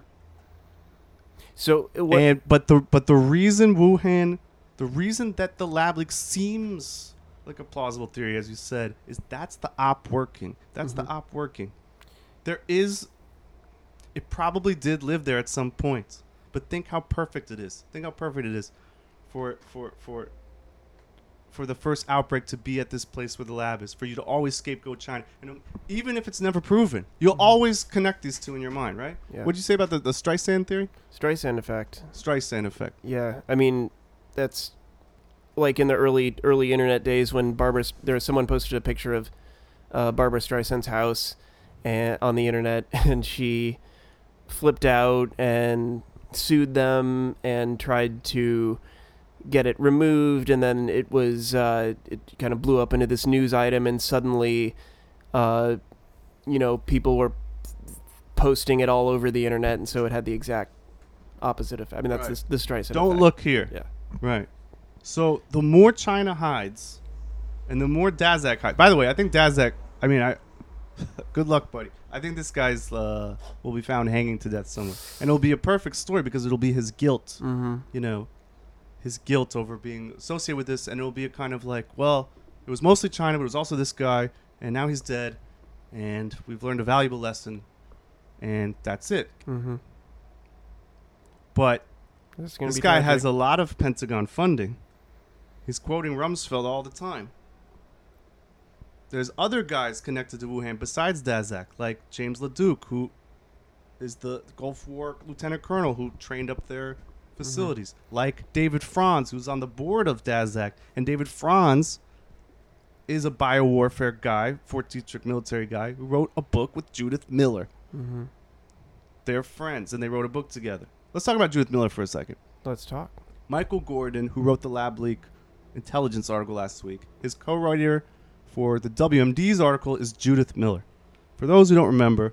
S2: So uh, what?
S3: And but the but the reason Wuhan, the reason that the lab leak seems like a plausible theory, as you said, is that's the op working. That's
S2: Mhm.
S3: the op working. There is. It probably did live there at some point, but think how perfect it is. Think how perfect it is, for for for. For the first outbreak to be at this place where the lab is, for you to always scapegoat China, and um, even if it's never proven, you'll
S2: Mhm.
S3: always connect these two in your mind, right?
S2: Yeah.
S3: What'd you say about the, the Streisand theory?
S2: Streisand effect.
S3: Streisand effect.
S2: Yeah, I mean, that's like in the early early internet days when Barbra there was someone posted a picture of uh, Barbra Streisand's house and on the internet, *laughs* and she flipped out and sued them and tried to get it removed, and then it was uh, it kind of blew up into this news item, and suddenly, uh, you know, people were posting it all over the internet, and so it had the exact opposite effect. I mean, that's
S3: Right.
S2: the, the Streisand.
S3: Don't
S2: effect.
S3: look here.
S2: Yeah.
S3: Right. So the more China hides, and the more Daszak hides. By the way, I think Daszak. I mean, I. *laughs* good luck, buddy. I think this guy's uh, will be found hanging to death somewhere, and it'll be a perfect story because it'll be his guilt.
S2: Mm-hmm.
S3: You know, his guilt over being associated with this, and it'll be a kind of like, well, it was mostly China, but it was also this guy, and now he's dead, and we've learned a valuable lesson, and that's it.
S2: Mm-hmm.
S3: But
S2: This,
S3: this guy has a lot of Pentagon funding. He's quoting Rumsfeld all the time. There's other guys connected to Wuhan besides Daszak, like James LeDuc, who is the Gulf War lieutenant colonel who trained up their facilities, like David Franz, who's on the board of Daszak. And David Franz is a biowarfare guy, Fort Detrick military guy, who wrote a book with Judith Miller.
S2: Mm-hmm.
S3: They're friends, and they wrote a book together. Let's talk about Judith Miller for a second.
S2: Let's talk.
S3: Michael Gordon, who wrote the Lab Leak intelligence article last week, his co-writer for the WMD's article is Judith Miller. For those who don't remember,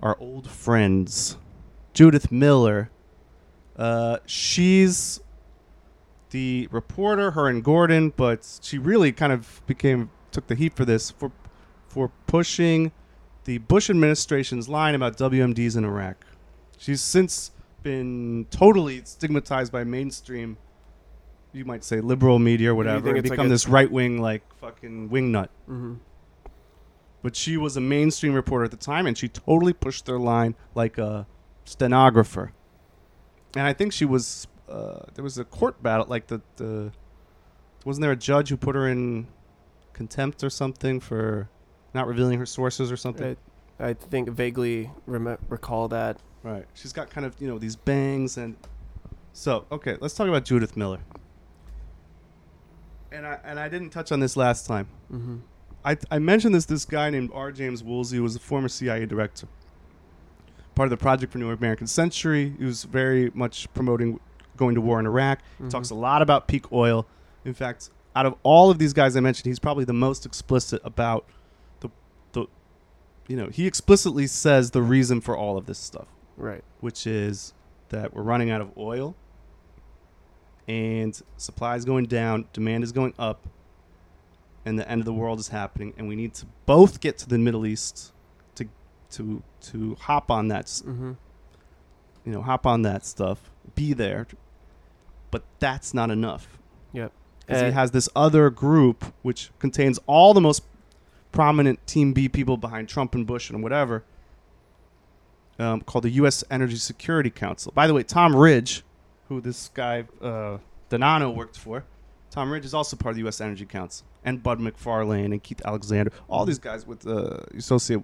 S3: our old friends, Judith Miller, uh, she's the reporter, her and Gordon, but she really kind of became took the heat for this for for pushing the Bush administration's line about WMDs in Iraq. She's since been totally stigmatized by mainstream, you might say liberal media or whatever, and
S2: it's like
S3: become this right wing like fucking wingnut.
S2: Mm-hmm.
S3: But she was a mainstream reporter at the time, and she totally pushed their line like a stenographer. And I think she was uh, there was a court battle, like the the wasn't there a judge who put her in contempt or something for not revealing her sources or something?
S2: I, I think vaguely rem- recall that.
S3: Right. She's got kind of, you know, these bangs and so, okay, let's talk about Judith Miller. And I and I didn't touch on this last time.
S2: Mm-hmm.
S3: I I mentioned this this guy named R. James Woolsey who was a former CIA director. Part of the Project for New American Century. He was very much promoting going to war in Iraq. He talks a lot about peak oil. In fact, out of all of these guys I mentioned, he's probably the most explicit about the the you know, he explicitly says the reason for all of this stuff
S2: Right.
S3: which is that we're running out of oil and supply is going down, demand is going up, and the end of the world is happening, and we need to both get to the Middle East to to to hop on that,
S2: Mm-hmm.
S3: you know, hop on that stuff, be there. But that's not enough.
S2: Yep.
S3: Because he has this other group which contains all the most prominent Team B people behind Trump and Bush and whatever, um, called the U.S. Energy Security Council. By the way, Tom Ridge, who this guy uh, DiNanno worked for, Tom Ridge is also part of the U.S. Energy Council, and Bud McFarlane and Keith Alexander, all these guys with uh, associate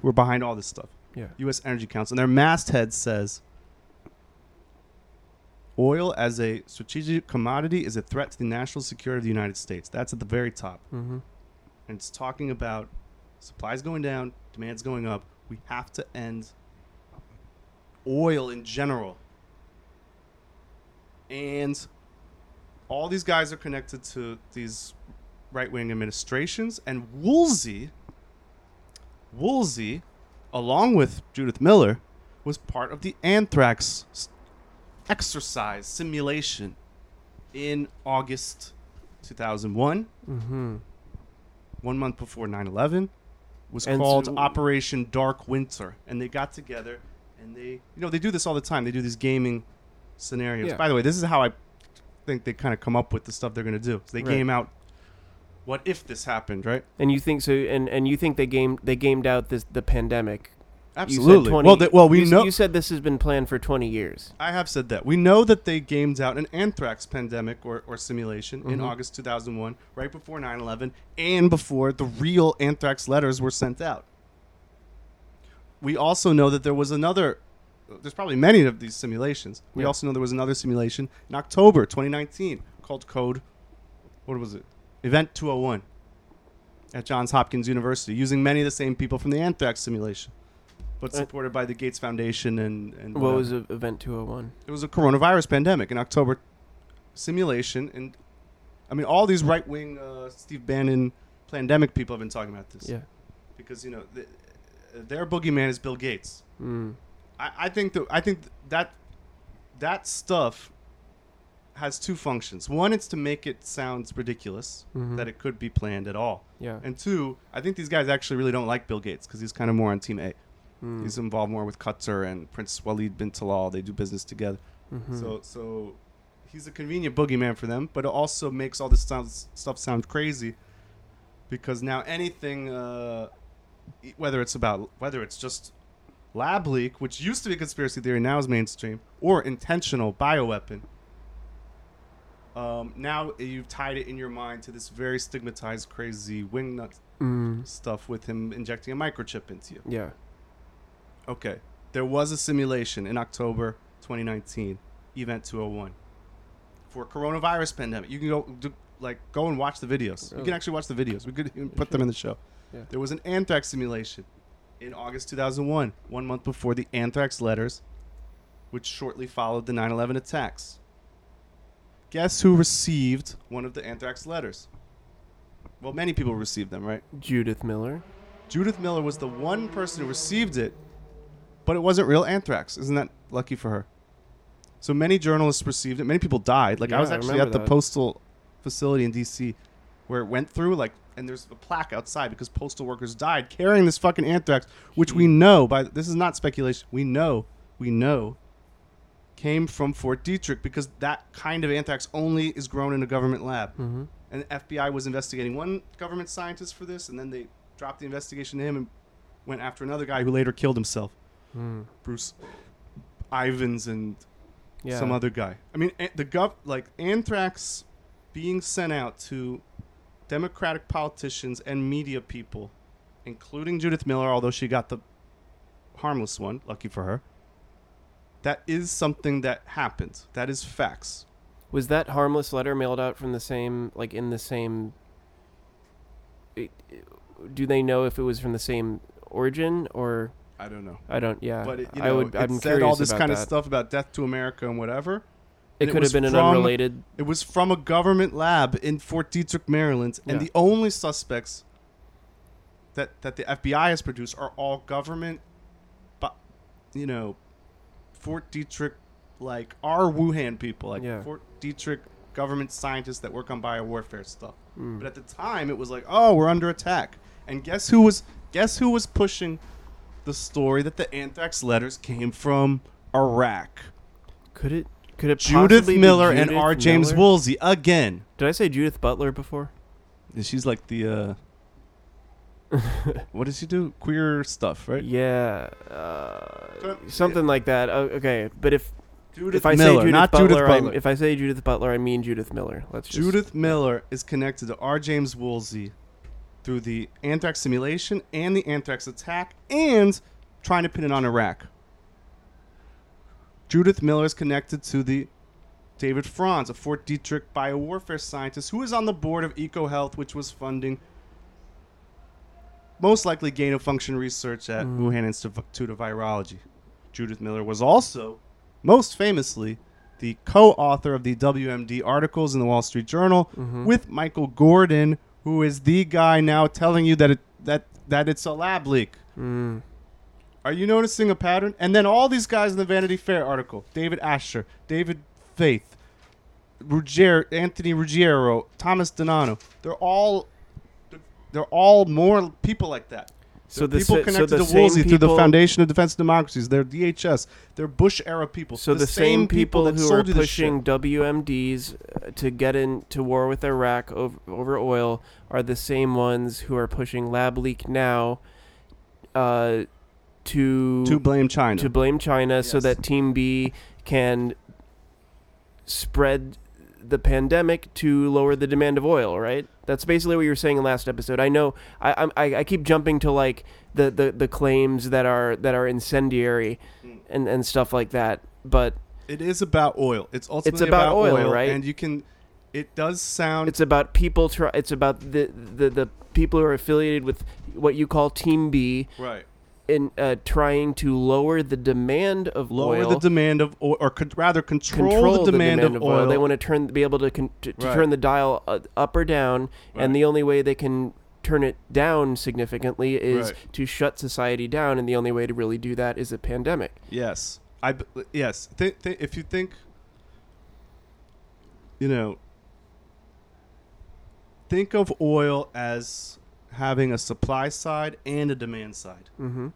S3: who are behind all this stuff.
S2: Yeah.
S3: U.S. Energy Council, and their masthead says. Oil as a strategic commodity is a threat to the national security of the United States. That's at the very top.
S2: Mm-hmm.
S3: And it's talking about supplies going down, demand's going up. We have to end oil in general. And all these guys are connected to these right wing administrations. And Woolsey, Woolsey, along with Judith Miller, was part of the anthrax exercise simulation in August 2001
S2: Mm-hmm.
S3: one month before 9-11 was
S2: And
S3: called
S2: so-
S3: operation dark winter and they got together and they you know they do this all the time they do these gaming scenarios
S2: Yeah.
S3: by the way this is how i think they kind of come up with the stuff they're going to do they
S2: Right.
S3: game out what if this happened right
S2: And you think so? And and you think they gamed they gamed out this the pandemic?
S3: Absolutely
S2: 20
S3: well they, well we
S2: you,
S3: know
S2: You said this has been planned for twenty years.
S3: i have said that we know that they gamed out an anthrax pandemic or, or simulation in
S2: Mhm.
S3: august 2001 right before 9-11 and before the real anthrax letters were sent out we also know that there was another there's probably many of these simulations we
S2: Yeah.
S3: also know there was another simulation in october 2019 called code what was it event 201 at johns hopkins university using many of the same people from the anthrax simulation but
S2: Uh,
S3: supported by the gates foundation and, and
S2: What
S3: whatever.
S2: was Event Two Hundred One?
S3: it was a coronavirus pandemic in october simulation and i mean all these right-wing uh, steve bannon pandemic people have been talking about this
S2: Yeah.
S3: because you know th- their boogeyman is bill gates
S2: Mm.
S3: I, I think that I think that that stuff has two functions. One, it's to make it sound ridiculous
S2: Mhm.
S3: that it could be planned at all,
S2: Yeah.
S3: and two, I think these guys actually really don't like Bill Gates because he's kind of more on Team A.
S2: Mm.
S3: He's involved more with Qatar and Prince Walid bin Talal. They do business together,
S2: Mhm.
S3: so so he's a convenient boogeyman for them. But it also makes all this sounds, stuff sound crazy because now anything, uh, whether it's about whether it's just lab leak, which used to be a conspiracy theory, now is mainstream, or intentional bioweapon. Um, now you've tied it in your mind to this very stigmatized, crazy wingnut
S2: Mm.
S3: stuff with him injecting a microchip into you.
S2: Yeah.
S3: Okay, there was a simulation in October 2019, Event 201, for coronavirus pandemic. You can go do, like go and watch the videos. You can actually watch the videos. We could even put them in the show.
S2: Yeah.
S3: There was an anthrax simulation in August 2001, one month before the anthrax letters, which shortly followed the 9/11 attacks. Guess who received one of the anthrax letters? Well, many people received them, right?
S2: Judith Miller.
S3: Judith Miller was the one person who received it, but it wasn't real anthrax. Isn't that lucky for her? So many journalists received it. Many people died. Like
S2: Yeah,
S3: I was actually
S2: remember
S3: at the
S2: that.
S3: postal facility in D.C. where it went through. Like, and there's a plaque outside because postal workers died carrying this fucking anthrax, which we know by this is not speculation. We know, we know, came from Fort Detrick because that kind of anthrax only is grown in a government lab
S2: Mm-hmm.
S3: and the FBI was investigating one government scientist for this, and then they dropped the investigation to him and went after another guy who later killed himself,
S2: Mm.
S3: Bruce Ivins and
S2: Yeah.
S3: some other guy. I mean, the gov like anthrax being sent out to Democratic politicians and media people, including Judith Miller, although she got the harmless one, lucky for her. That is something that happened. That is facts.
S2: Was that harmless letter mailed out from the same, like in the same? it- do they know if it was from the same origin or
S3: I don't know.
S2: I don't? Yeah,
S3: but it, you
S2: I
S3: know,
S2: would.
S3: it
S2: I'm
S3: said all this kind
S2: that.
S3: of stuff about death to America and whatever.
S2: It
S3: and it
S2: could have been an unrelated.
S3: It was from a government lab in Fort Detrick, Maryland, and
S2: Yeah.
S3: the only suspects that that the FBI has produced are all government, but you know, Fort Detrick like our Wuhan people, like
S2: Yeah.
S3: Fort Detrick government scientists that work on biowarfare stuff.
S2: Mm.
S3: But at the time, it was like, oh, we're under attack. And guess who was guess who was pushing the story that the anthrax letters came from Iraq?
S2: Could it? Could it?
S3: Judith
S2: possibly be
S3: Miller and
S2: Judith
S3: R. James
S2: Miller?
S3: Woolsey again.
S2: Did I say Judith Butler before?
S3: She's like the uh *laughs* what does she do? Queer stuff, right?
S2: Yeah, uh,
S3: So-
S2: something like that. Okay, but if
S3: Judith
S2: if I
S3: Miller,
S2: say Judith
S3: not
S2: Butler,
S3: Judith
S2: I'm-
S3: Butler.
S2: if I say Judith Butler, I mean Judith Miller. Let's just
S3: Judith Miller is connected to R. James Woolsey through the anthrax simulation and the anthrax attack and trying to pin it on Iraq. Judith Miller is connected to the David Franz, a Fort Detrick biowarfare scientist who is on the board of EcoHealth, which was funding most likely gain of function research at
S2: Mm.
S3: Wuhan Institute of Virology. Judith Miller was also, most famously, the co-author of the WMD articles in the Wall Street Journal
S2: Mhm.
S3: with Michael Gordon, who is the guy now telling you that it that that it's a lab leak.
S2: Mm.
S3: Are you noticing a pattern? And then all these guys in the Vanity Fair article: David Asher, David Feith, Ruggiero, Anthony Ruggiero, Thomas DiNanno. They're all they're all more people like that.
S2: So the
S3: people
S2: sa- so
S3: connected
S2: the
S3: to Woolsey through the Foundation of Defense of Democracies. They're DHS. They're Bush era people.
S2: So the, same people,
S3: that
S2: who are
S3: sold you this shit.
S2: pushing WMDs uh, to get into war with Iraq over, over oil are the same ones who are pushing lab leak now uh, to
S3: to blame China.
S2: to blame China so that Team B can spread the pandemic to lower the demand of oil, right? That's basically what you were saying in last episode. I know I I'm- I, I keep jumping to like the, the, the claims that are that are incendiary
S3: Mm.
S2: and, and stuff like that. But
S3: It is about oil. It's ultimately
S2: about oil, right?
S3: And you can. It does sound.
S2: it's about people try it's about the, the the people who are affiliated with what you call Team B
S3: right.
S2: In uh, trying to lower the demand of
S3: Lower
S2: oil.
S3: the demand of oil, or con- rather control, the, demand of, oil.
S2: They want to turn, be able to, con- to, to
S3: Right.
S2: turn the dial uh, up or down,
S3: Right.
S2: and the only way they can turn it down significantly is
S3: Right.
S2: to shut society down, and the only way to really do that is a pandemic.
S3: Yes, I. Yes, th- th- if you think, you know, think of oil as having a supply side and a demand side.
S2: Mm-hmm.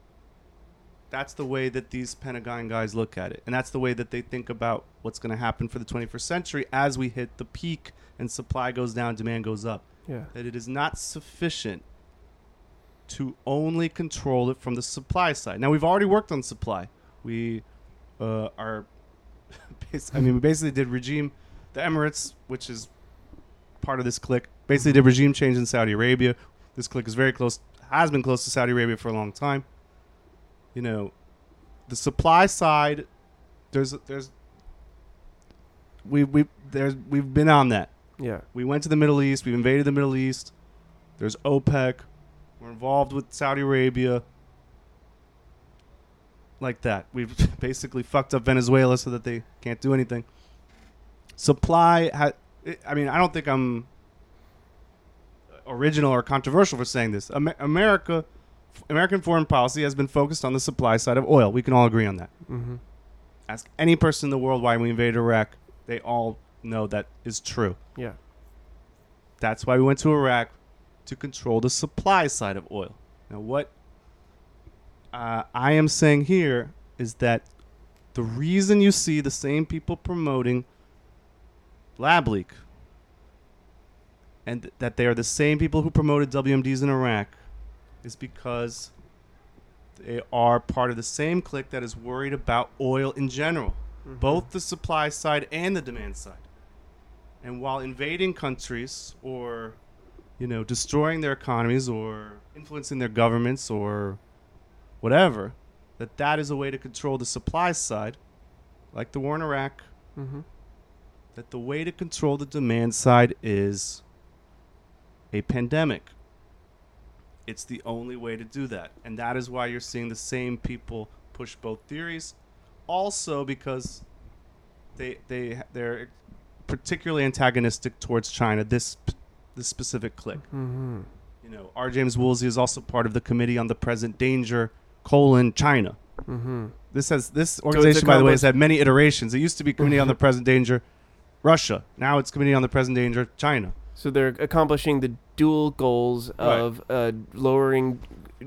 S3: That's the way that these Pentagon guys look at it, and that's the way that they think about what's going to happen for the 21st century as we hit the peak and supply goes down, demand goes up.
S2: Yeah.
S3: that it is not sufficient to only control it from the supply side. Now we've already worked on supply. We uh, are, *laughs* I mean, we basically did regime, the Emirates, which is part of this clique, basically did regime change in Saudi Arabia. This clique is very close, has been close to Saudi Arabia for a long time. You know, the supply side, there's there's we we there's we've been on that.
S2: Yeah.
S3: We went to the Middle East. We've invaded the Middle East. There's OPEC. We're involved with Saudi Arabia. Like that. We've *laughs* basically fucked up Venezuela so that they can't do anything. Supply. Ha- I mean, I don't think I'm original or controversial for saying this. America, American foreign policy has been focused on the supply side of oil. We can all agree on that.
S2: Mm-hmm.
S3: Ask any person in the world why we invaded Iraq. They all know that is true.
S2: Yeah.
S3: That's why we went to Iraq to control the supply side of oil. Now, what uh, I am saying here is that the reason you see the same people promoting lab leak and that they are the same people who promoted WMDs in Iraq is because they are part of the same clique that is worried about oil in general, both the supply side and the demand side. And while invading countries or, you know, destroying their economies or influencing their governments or whatever, that that is a way to control the supply side, like the war in Iraq,
S2: Mm-hmm.
S3: that the way to control the demand side is a pandemic. It's the only way to do that. And that is why you're seeing the same people push both theories. Also because they they they're particularly antagonistic towards China, this this specific clique.
S2: Mm-hmm.
S3: You know, R. James Woolsey is also part of the committee on the present danger, colon, China.
S2: Mm-hmm.
S3: This has this organization, by the way, has had many iterations. It used to be Committee on the *laughs* Present Danger, Russia. Now it's Committee on the Present Danger, China.
S2: So they're accomplishing the dual goals of uh, lowering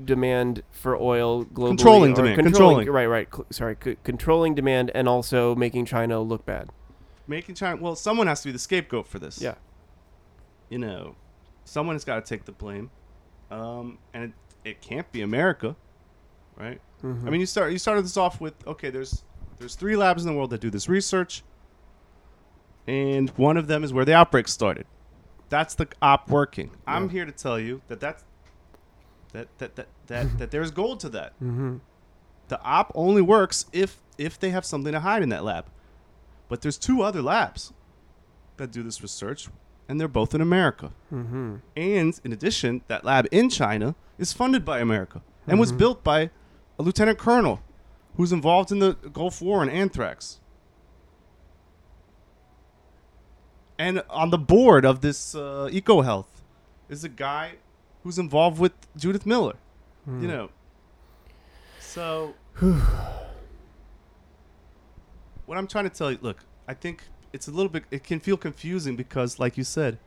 S2: demand for oil globally,
S3: Controlling
S2: or
S3: demand,
S2: controlling,
S3: controlling.
S2: right, right. Cl- sorry, c- controlling demand and also making China look bad.
S3: Making China. Well, someone has to be the scapegoat for this.
S2: Yeah.
S3: You know, someone has got to take the blame, um, and it, it can't be America, right?
S2: Mhm.
S3: I mean, you start you started this off with okay. There's there's three labs in the world that do this research, and one of them is where the outbreak started. That's the op working. I'm here to tell you that that's that that that that, that there's gold to that. *laughs*
S2: Mhm.
S3: The op only works if if they have something to hide in that lab. But there's two other labs that do this research, and they're both in America.
S2: Mhm.
S3: And in addition, that lab in China is funded by America and was
S2: Mhm.
S3: built by a lieutenant colonel who's involved in the Gulf War and anthrax. And on the board of this uh, EcoHealth is a guy who's involved with Judith Miller.
S2: Mm.
S3: You know. So *sighs* what I'm trying to tell you, look, I think it's a little bit it can feel confusing because like you said,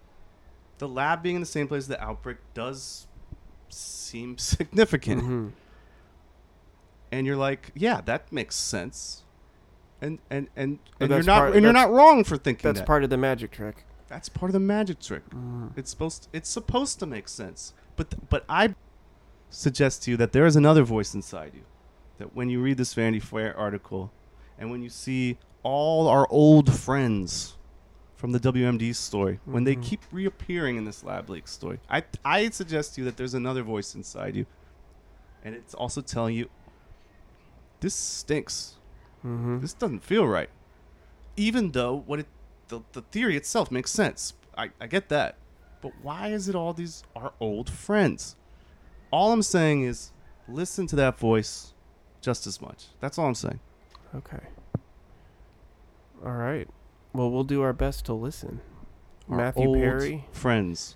S3: the lab being in the same place as the outbreak does seem *laughs* significant.
S2: Mhm.
S3: And you're like, yeah, that makes sense. And and and, and you're not
S2: part-
S3: and you're not wrong for thinking
S2: That's
S3: that.
S2: part of the magic trick.
S3: That's part of the magic trick.
S2: Mm.
S3: It's supposed it's supposed to make sense. But th- but I suggest to you that there is another voice inside you. That when you read this Vanity Fair article and when you see all our old friends from the WMD story, when they
S2: Mhm.
S3: keep reappearing in this lab leak story, I I suggest to you that there's another voice inside you. And it's also telling you this stinks.
S2: Mhm.
S3: This doesn't feel right. Even though what it the, the theory itself makes sense. I, I get that. But why is it all these our old friends? All I'm saying is listen to that voice just as much. That's all I'm saying.
S2: Okay. All right. Well, we'll do our best to listen.
S3: Our
S2: Matthew
S3: old
S2: Perry
S3: Friends.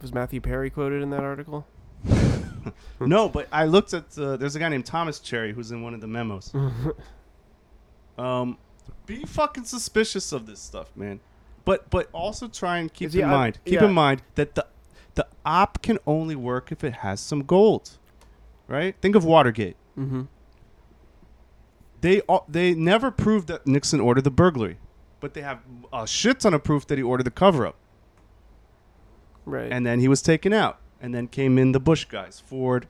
S2: was Matthew Perry quoted in that article. *laughs*
S3: no, but I looked at uh, there's a guy named Thomas Cherry who's in one of the memos. *laughs* Um, be fucking suspicious of this stuff, man. But but also try and keep
S2: Is
S3: in mind keep
S2: yeah.
S3: in mind that the the op can only work if it has some gold, right? Think of Watergate.
S2: mm-hmm.
S3: They they never proved that Nixon ordered the burglary, but they have a shit ton of proof that he ordered the cover up,
S2: Right.
S3: and then he was taken out, and then came in the Bush guys, Ford,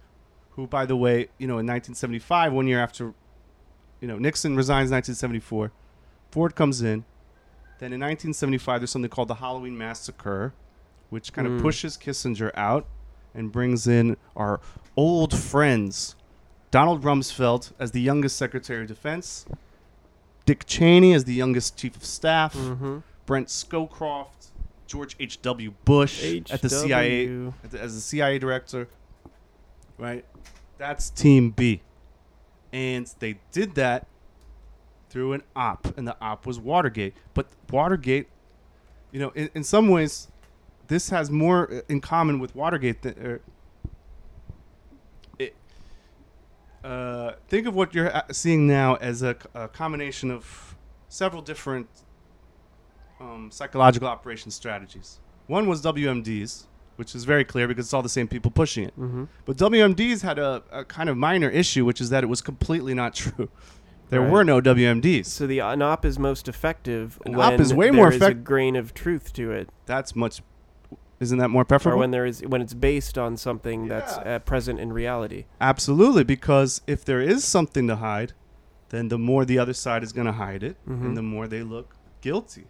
S3: who by the way, you know, in 1975, one year after, you know, Nixon resigns in 1974, Ford comes in. Then in 1975, there's something called the Halloween Massacre, which kind of
S2: Mm.
S3: pushes Kissinger out and brings in our old friends, Donald Rumsfeld as the youngest Secretary of Defense, Dick Cheney as the youngest Chief of Staff,
S2: mm-hmm.
S3: Brent Scowcroft, George H.W. Bush at the CIA at the- as the CIA director. Right? That's Team B. And they did that through an op, and the op was Watergate. But Watergate, you know, in, in some ways, this has more uh, in common with Watergate than. er, it, uh, think of what you're uh, seeing now as a combination of several different um, psychological operation strategies. One was WMDs, which is very clear because it's all the same people pushing it.
S2: Mm-hmm.
S3: But WMDs had a, a kind of minor issue, which is that it was completely not *laughs* true. There
S2: Right.
S3: were no WMDs.
S2: So the an op is most effective
S3: An
S2: when
S3: op is way more
S2: is a grain of truth to it,
S3: That's much. Isn't that more preferable?
S2: or when there is when it's based on something that's uh, present in reality.
S3: Absolutely, because if there is something to hide, then the more the other side is going to hide it,
S2: Mhm.
S3: and the more they look guilty.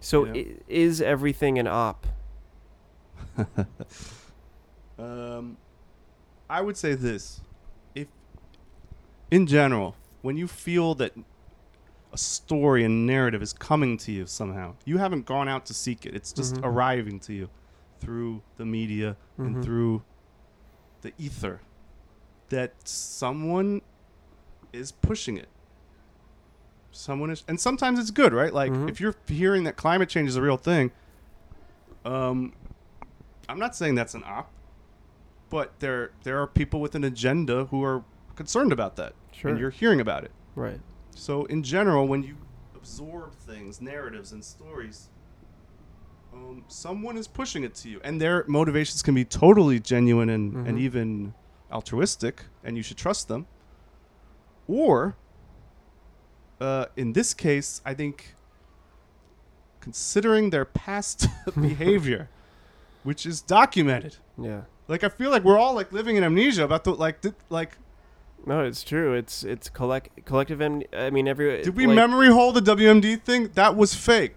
S2: So
S3: Yeah.
S2: i- is everything an op? *laughs*
S3: Um, I would say this: if, in general, when you feel that a story and narrative is coming to you somehow, you haven't gone out to seek it; it's just
S2: Mhm.
S3: arriving to you through the media
S2: Mhm.
S3: and through the ether. That someone is pushing it. Someone is, and sometimes it's good, right? Like
S2: Mhm.
S3: if you're hearing that climate change is a real thing. Um, I'm not saying that's an op, but there there are people with an agenda who are concerned about that,
S2: Sure.
S3: and you're hearing about it.
S2: right.
S3: So in general, when you absorb things, narratives, and stories, um, someone is pushing it to you, and their motivations can be totally genuine and, and
S2: Mhm.
S3: even altruistic, and you should trust them. Or, uh, in this case, I think, considering their past *laughs* *laughs* behavior, which is documented,
S2: Yeah.
S3: like I feel like we're all like living in amnesia about the like th- like
S2: No, it's true. It's it's collect collective. Am- I mean, every
S3: Did we
S2: like,
S3: memory hold the WMD thing? That was fake.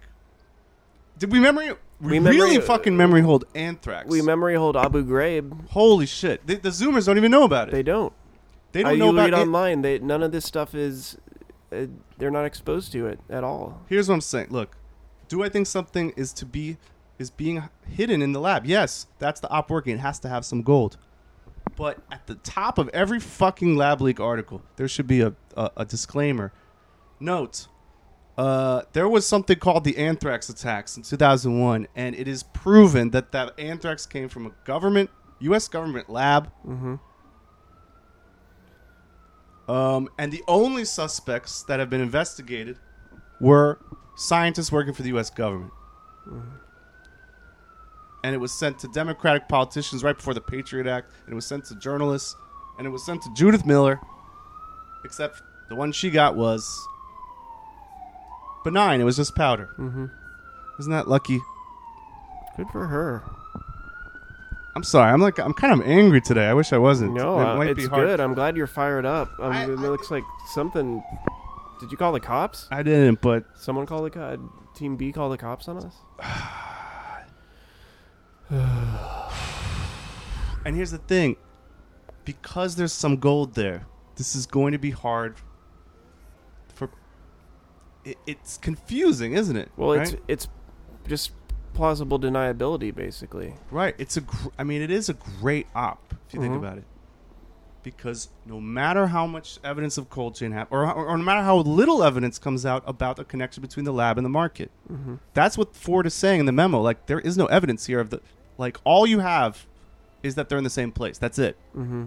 S3: Did we memory? We,
S2: We
S3: really fucking memory hold anthrax.
S2: we memory hold Abu Ghraib.
S3: Holy shit! The, the Zoomers don't even know about it.
S2: They don't.
S3: They don't I, know
S2: you
S3: about
S2: read
S3: it.
S2: online. They none of this stuff is. Uh, they're not exposed to it at all.
S3: Here's what I'm saying. Look, do I think something is to be is being hidden in the lab? Yes, that's the op working. It has to have some gold. But at the top of every fucking lab leak article, there should be a, a, a disclaimer. Note, uh, there was something called the anthrax attacks in 2001, and it is proven that that anthrax came from a government, U.S. government lab.
S2: Mm-hmm.
S3: Um, and the only suspects that have been investigated were scientists working for the U.S. government. And it was sent to Democratic politicians right before the Patriot Act, and it was sent to journalists, and it was sent to Judith Miller, except the one she got was benign. It was just powder.
S2: Mm-hmm.
S3: Isn't that lucky?
S2: Good for her.
S3: I'm sorry. I'm like I'm kind of angry today. I wish I wasn't.
S2: No,
S3: It
S2: uh, it's
S3: be hard-
S2: good. I'm glad you're fired up. Um,
S3: I-
S2: it
S3: I-
S2: looks like something. Did you call the cops?
S3: I didn't, but
S2: Someone called the co- Team B called the cops on us? *sighs* *sighs* *sighs*
S3: And here's the thing because there's some gold there, this is going to be hard for. It, it's confusing, isn't it?
S2: Well, it's
S3: right?
S2: it's just plausible deniability, basically.
S3: right. It's a. Gr- I mean, it is a great op if you think
S2: Mhm.
S3: about it, because no matter how much evidence of cold chain have, or, or, or no matter how little evidence comes out about the connection between the lab and the market,
S2: Mm-hmm.
S3: that's what Ford is saying in the memo. Like, there is no evidence here of the. Like, all you have is that they're in the same place. That's it.
S2: Mm-hmm.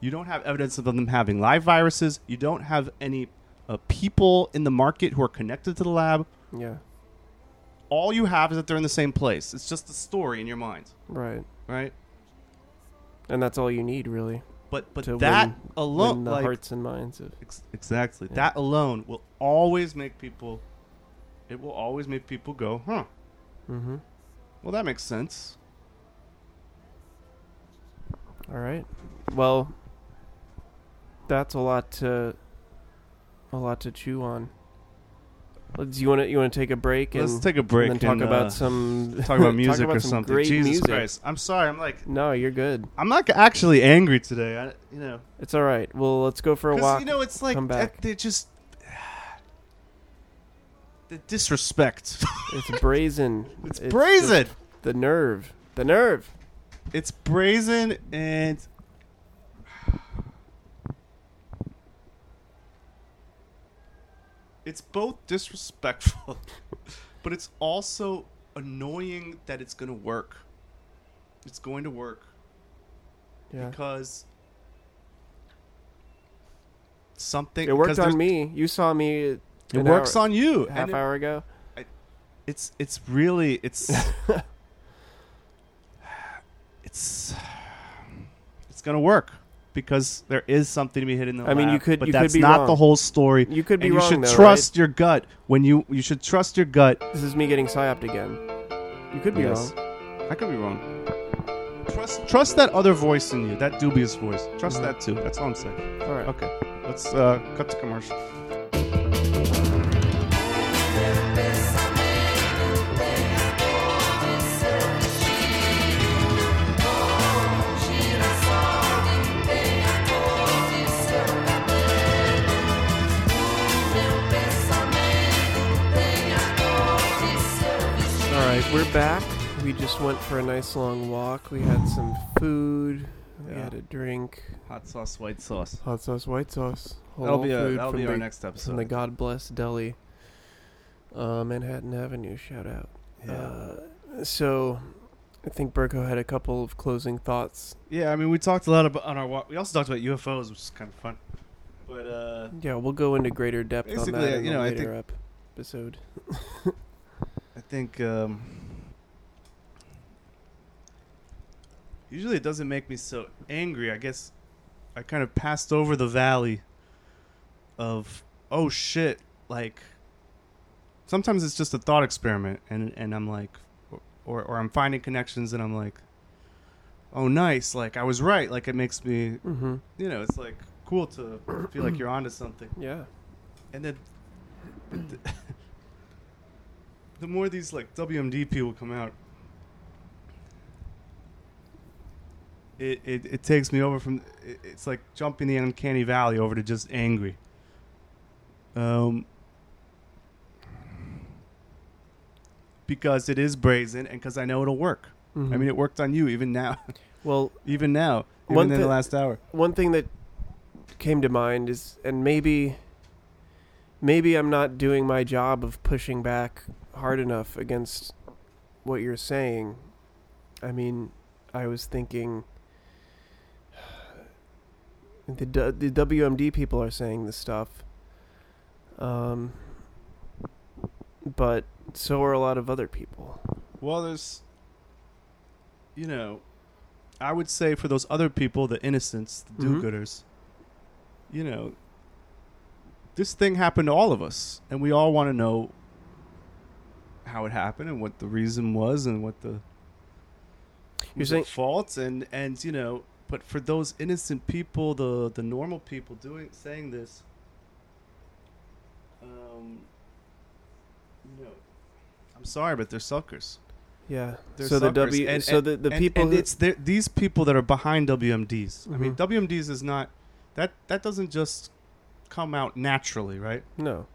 S3: You don't have evidence of them having live viruses. You don't have any uh, people in the market who are connected to the lab.
S2: Yeah.
S3: All you have is that they're in the same place. It's just a story in your mind,
S2: Right.
S3: right?
S2: And that's all you need, really,
S3: But but
S2: to
S3: that
S2: win,
S3: alone,
S2: win the
S3: like,
S2: hearts and minds of.
S3: ex- exactly,
S2: Yeah.
S3: that alone will always make people. It will always make people go, huh?
S2: Mm-hmm.
S3: Well, that makes sense.
S2: All right. Well, that's a lot to a lot to chew on. Do you want to you want to take a break and
S3: Let's take a break
S2: and then talk
S3: and,
S2: about
S3: uh,
S2: some
S3: talk about *laughs* music
S2: about
S3: or
S2: some
S3: something. Jesus
S2: music.
S3: Christ! I'm sorry. I'm like
S2: No, you're good.
S3: I'm not actually angry today. I, you know.
S2: It's all right. Well, let's go for a walk.
S3: you know, it's like
S2: come back.
S3: that- they just *sighs* the disrespect.
S2: it's brazen. *laughs*
S3: it's
S2: the-
S3: brazen.
S2: The, nerve. The nerve.
S3: It's brazen and. It's both disrespectful, *laughs* but it's also annoying that it's going to work. It's going to work
S2: Yeah.
S3: because something.
S2: It worked on me. You saw me
S3: It works
S2: hour-
S3: on you.
S2: half
S3: it-
S2: hour ago.
S3: it's it's really it's *laughs* it's it's gonna work because there is something to be hidden in the
S2: I mean, you could-
S3: but
S2: you could
S3: that's
S2: be
S3: not
S2: wrong.
S3: the whole story.
S2: You could be
S3: and you
S2: wrong
S3: should
S2: though,
S3: trust your gut when you you should trust your gut.
S2: This is me getting psyoped again. You could be
S3: Yes.
S2: wrong.
S3: I could be wrong. Trust trust that other voice in you, that dubious voice. Trust
S2: Mhm.
S3: that too. That's all I'm saying.
S2: All right.
S3: Okay, let's uh, cut to commercial.
S2: We're back. We just went for a nice long walk. We had some food. We
S3: Yeah.
S2: had a drink.
S3: Hot sauce, white sauce.
S2: Hot sauce, white sauce.
S3: That'll be a, that'll
S2: from
S3: be
S2: the,
S3: our next
S2: from
S3: episode.
S2: the God Bless Deli, uh, Manhattan Avenue. Shout out.
S3: Yeah.
S2: Uh, so, I think Burko had a couple of closing thoughts.
S3: Yeah, I mean, we talked a lot about on our. walk. We also talked about UFOs, which is kind of fun. But uh,
S2: Yeah, we'll go into greater depth on
S3: Basically,
S2: that in
S3: you
S2: a
S3: know, I
S2: later ep- episode. *laughs*
S3: I think um, usually it doesn't make me so angry. I guess I kind of passed over the valley of oh shit, like sometimes it's just a thought experiment, and and I'm like, or or I'm finding connections, and I'm like, oh nice, like I was right. Like it makes me,
S2: Mm-hmm.
S3: you know, it's like cool to feel like you're onto something.
S2: Yeah.
S3: And then *clears throat* the, more these like WMD people come out, it, it, it takes me over from it, it's like jumping the uncanny valley over to just angry. Um, because it is brazen and because I know it'll work. I
S2: Mhm.
S3: mean, it worked on you even now, *laughs*
S2: well,
S3: even now, even
S2: One
S3: in
S2: thi-
S3: the last hour.
S2: one thing that came to mind is, and maybe, maybe I'm not doing my job of pushing back hard enough against what you're saying. I mean, I was thinking *sighs* the the WMD people are saying this stuff, um, but so are a lot of other people.
S3: Well, there's, you know, I would say for those other people, the innocents, the
S2: Mhm.
S3: do-gooders, you know, this thing happened to all of us, and we all want to know how it happened and what the reason was and what the
S2: You're saying-
S3: at fault and and you know, but for those innocent people, the the normal people doing saying this, um, you know, I'm sorry, but they're suckers.
S2: Yeah.
S3: They're
S2: so the. W.
S3: And-
S2: so
S3: and-
S2: the the
S3: and,
S2: people
S3: and it's these people that are behind WMDs. I mean,
S2: Mhm.
S3: WMDs is not that that doesn't just come out naturally, right?
S2: no,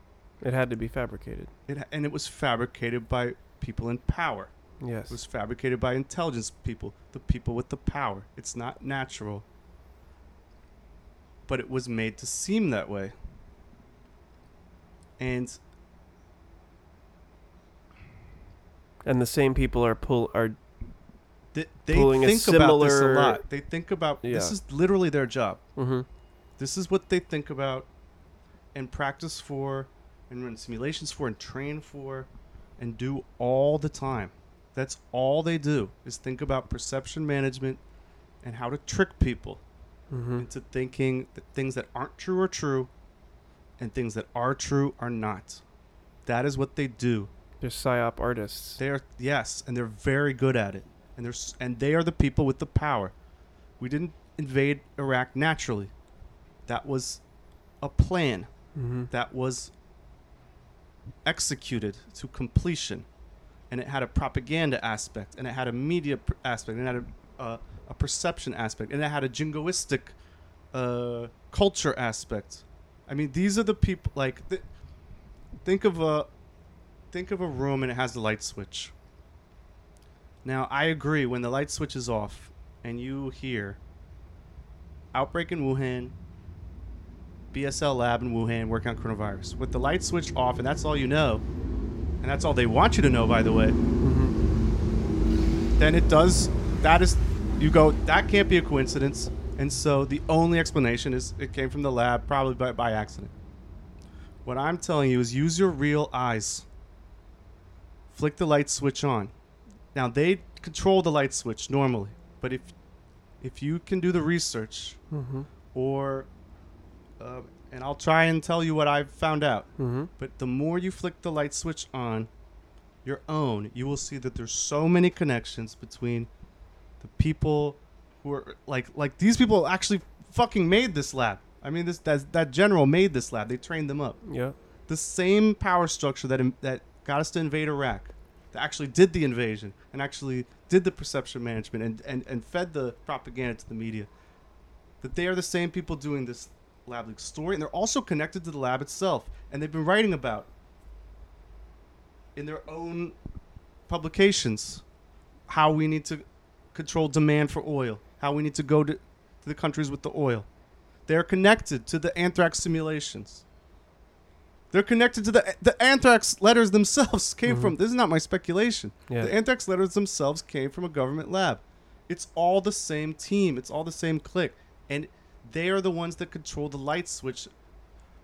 S2: it had to be fabricated.
S3: It and it was fabricated by people in power.
S2: Yes.
S3: It was fabricated by intelligence people, the people with the power. It's not natural. But it was made to seem that way. And
S2: and the same people are pull are
S3: th- they
S2: a
S3: think about this a lot. They think about this is literally their job.
S2: mm-hmm.
S3: This is what they think about and practice for and run simulations for and train for and do all the time. That's all they do is think about perception management and how to trick people
S2: Mm-hmm.
S3: into thinking that things that aren't true are true and things that are true are not. That is what they do.
S2: They're psyop artists.
S3: They are yes, and they're very good at it. And they're and they are the people with the power. We didn't invade Iraq naturally. That was a plan
S2: mm-hmm.
S3: that was executed to completion, and it had a propaganda aspect, and it had a media pr- aspect, and it had a, uh, a perception aspect, and it had a jingoistic uh, culture aspect. I mean, these are the people. Like, th- think of a think of a room, and it has the light switch. Now, I agree. When the light switch is off, and you hear outbreak in Wuhan, BSL lab in Wuhan working on coronavirus. With the light switch off, and that's all you know, and that's all they want you to know, by the way,
S2: Mm-hmm.
S3: then it does. That is, you go, that can't be a coincidence. And so the only explanation is it came from the lab, probably by, by accident. What I'm telling you is use your real eyes. Flick the light switch on. Now, they control the light switch normally, but if if you can do the research
S2: Mm-hmm.
S3: or uh, and I'll try and tell you what I've found out.
S2: Mm-hmm.
S3: But the more you flick the light switch on your own, you will see that there's so many connections between the people who are like like these people actually fucking made this lab. I mean, this that, that general made this lab. They trained them up.
S2: Yeah.
S3: The same power structure that im- that got us to invade Iraq, that actually did the invasion and actually did the perception management and, and, and fed the propaganda to the media. That they are the same people doing this lab leak story, and they're also connected to the lab itself, and they've been writing about in their own publications how we need to control demand for oil, how we need to go to, to the countries with the oil. They are connected to the anthrax simulations. They're connected to the the anthrax letters themselves *laughs* came from. Mm-hmm. This is not my speculation.
S2: Yeah.
S3: The anthrax letters themselves came from a government lab. It's all the same team. It's all the same clique, and they are the ones that control the light switch,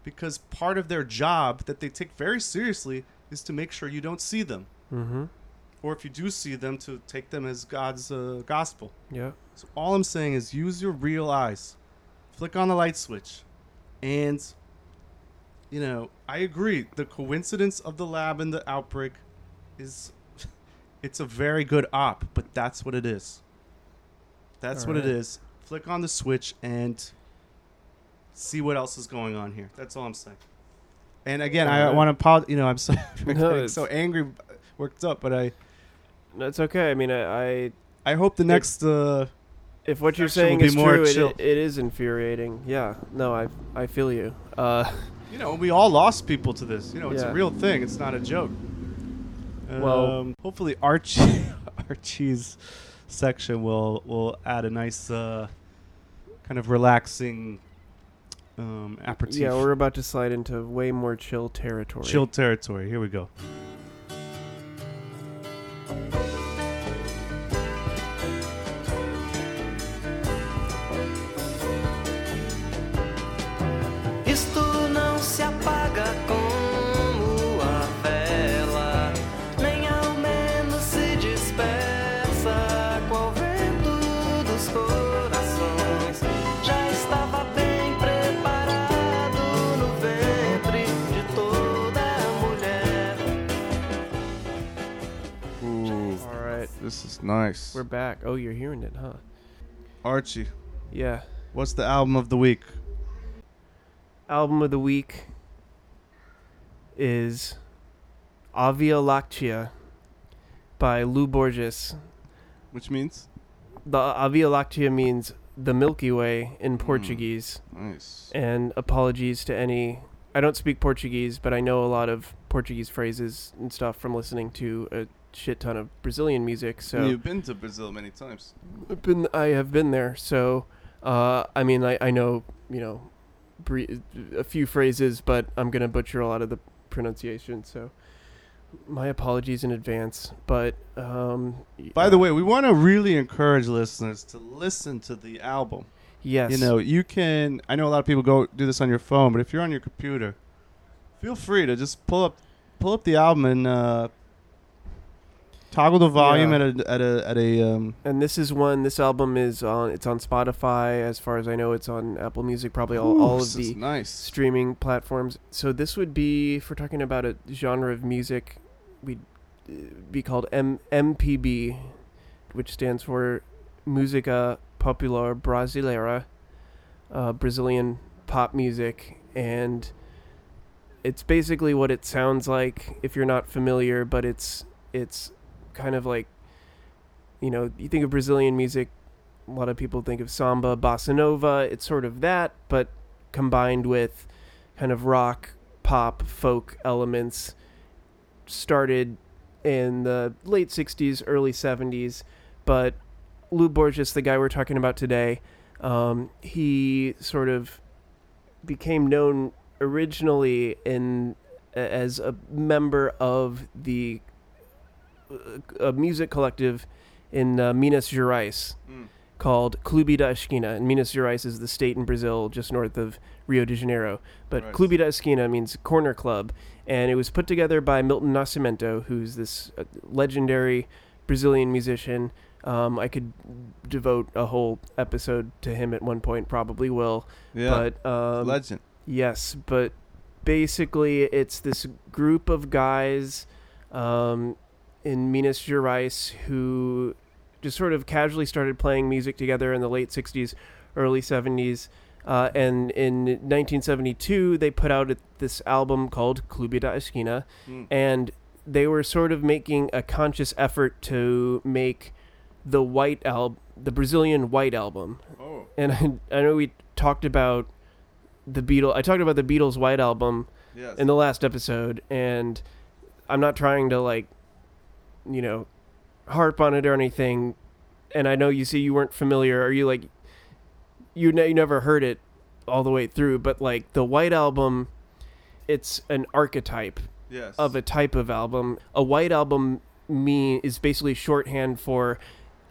S3: because part of their job that they take very seriously is to make sure you don't see them,
S2: Mm-hmm.
S3: or if you do see them, to take them as God's uh, gospel.
S2: Yeah.
S3: So all I'm saying is use your real eyes. Flick on the light switch. And you know, I agree. The coincidence of the lab and the outbreak is *laughs* it's a very good op, but that's what it is. That's what it
S2: Alright.
S3: is. Flick on the switch and see what else is going on here. That's all I'm saying. And again, I want to apologize. You know, I'm so *laughs*
S2: No,
S3: so angry, worked up, but I
S2: That's okay. I mean, I, I
S3: I hope the next uh,
S2: if what you're saying is
S3: more
S2: true, it, it is infuriating. Yeah. No, I I feel you. Uh, *laughs*
S3: You know, we all lost people to this. You know, it's
S2: Yeah.
S3: a real thing. It's not a joke.
S2: Well-
S3: um, hopefully Archie *laughs* Archie's section will will add a nice uh, kind of relaxing um, aperitif.
S2: yeah, we're about to slide into way more chill territory.
S3: chill territory. Here we go. This is nice.
S2: we're back. Oh, you're hearing it, huh?
S3: Archie,
S2: Yeah.
S3: what's the album of the week?
S2: Album of the week is A Via Láctea by Lô Borges.
S3: Which means
S2: The A Via Láctea means the Milky Way
S3: Hmm.
S2: in Portuguese.
S3: nice.
S2: And apologies to any. I don't speak Portuguese, but I know a lot of Portuguese phrases and stuff from listening to a shit ton of Brazilian music. So
S3: You've been to Brazil many times.
S2: I've been I have been there. So uh, I mean, I, I know you know bre- a few phrases, but I'm gonna butcher a lot of the pronunciation. So my apologies in advance. But um,
S3: By the way, we want to really encourage listeners to listen to the album.
S2: yes,
S3: You know, you can. I know a lot of people go do this on your phone, but if you're on your computer, feel free to just pull up, pull up the album and uh, toggle the volume
S2: Yeah.
S3: at a at a at a. Um,
S2: And this is one. This album is on. It's on Spotify, as far as I know. It's on Apple Music, probably all, all of the
S3: nice.
S2: streaming platforms. So this would be, if we're talking about a genre of music, we'd uh, be called M- MPB, which stands for Música Popular Brasileira, uh, Brazilian pop music, and it's basically what it sounds like if you're not familiar. But it's it's kind of like, you know, you think of Brazilian music. A lot of people think of samba, bossa nova. It's sort of that, but combined with kind of rock, pop, folk elements. Started in the late 60s, early 70s, but Lô Borges, the guy we're talking about today, um, he sort of became known originally in as a member of the a music collective in uh, Minas Gerais
S3: Mm.
S2: called Clube da Esquina. And Minas Gerais is the state in Brazil just north of Rio de Janeiro. But
S3: Right.
S2: Clube da Esquina means corner club. And it was put together by Milton Nascimento, who's this uh, legendary Brazilian musician. Um, I could devote a whole episode to him at one point, probably will.
S3: Yeah,
S2: But um,
S3: legend.
S2: Yes, but basically, it's this group of guys um, in Minas Gerais who just sort of casually started playing music together in the late 60s, early 70s. Uh, and in 1972, they put out this album called Clube da Esquina,
S3: Mm.
S2: and they were sort of making a conscious effort to make the white album, the Brazilian white album
S3: Oh,
S2: and I, I know we talked about the Beatles. I talked about the Beatles' White Album
S3: yes.
S2: in the last episode, and I'm not trying to like, you know, harp on it or anything. And I know you see you weren't familiar, or you like, you ne- you never heard it all the way through, but like the White Album it's an archetype
S3: Yes.
S2: of a type of album. A white album mean is basically shorthand for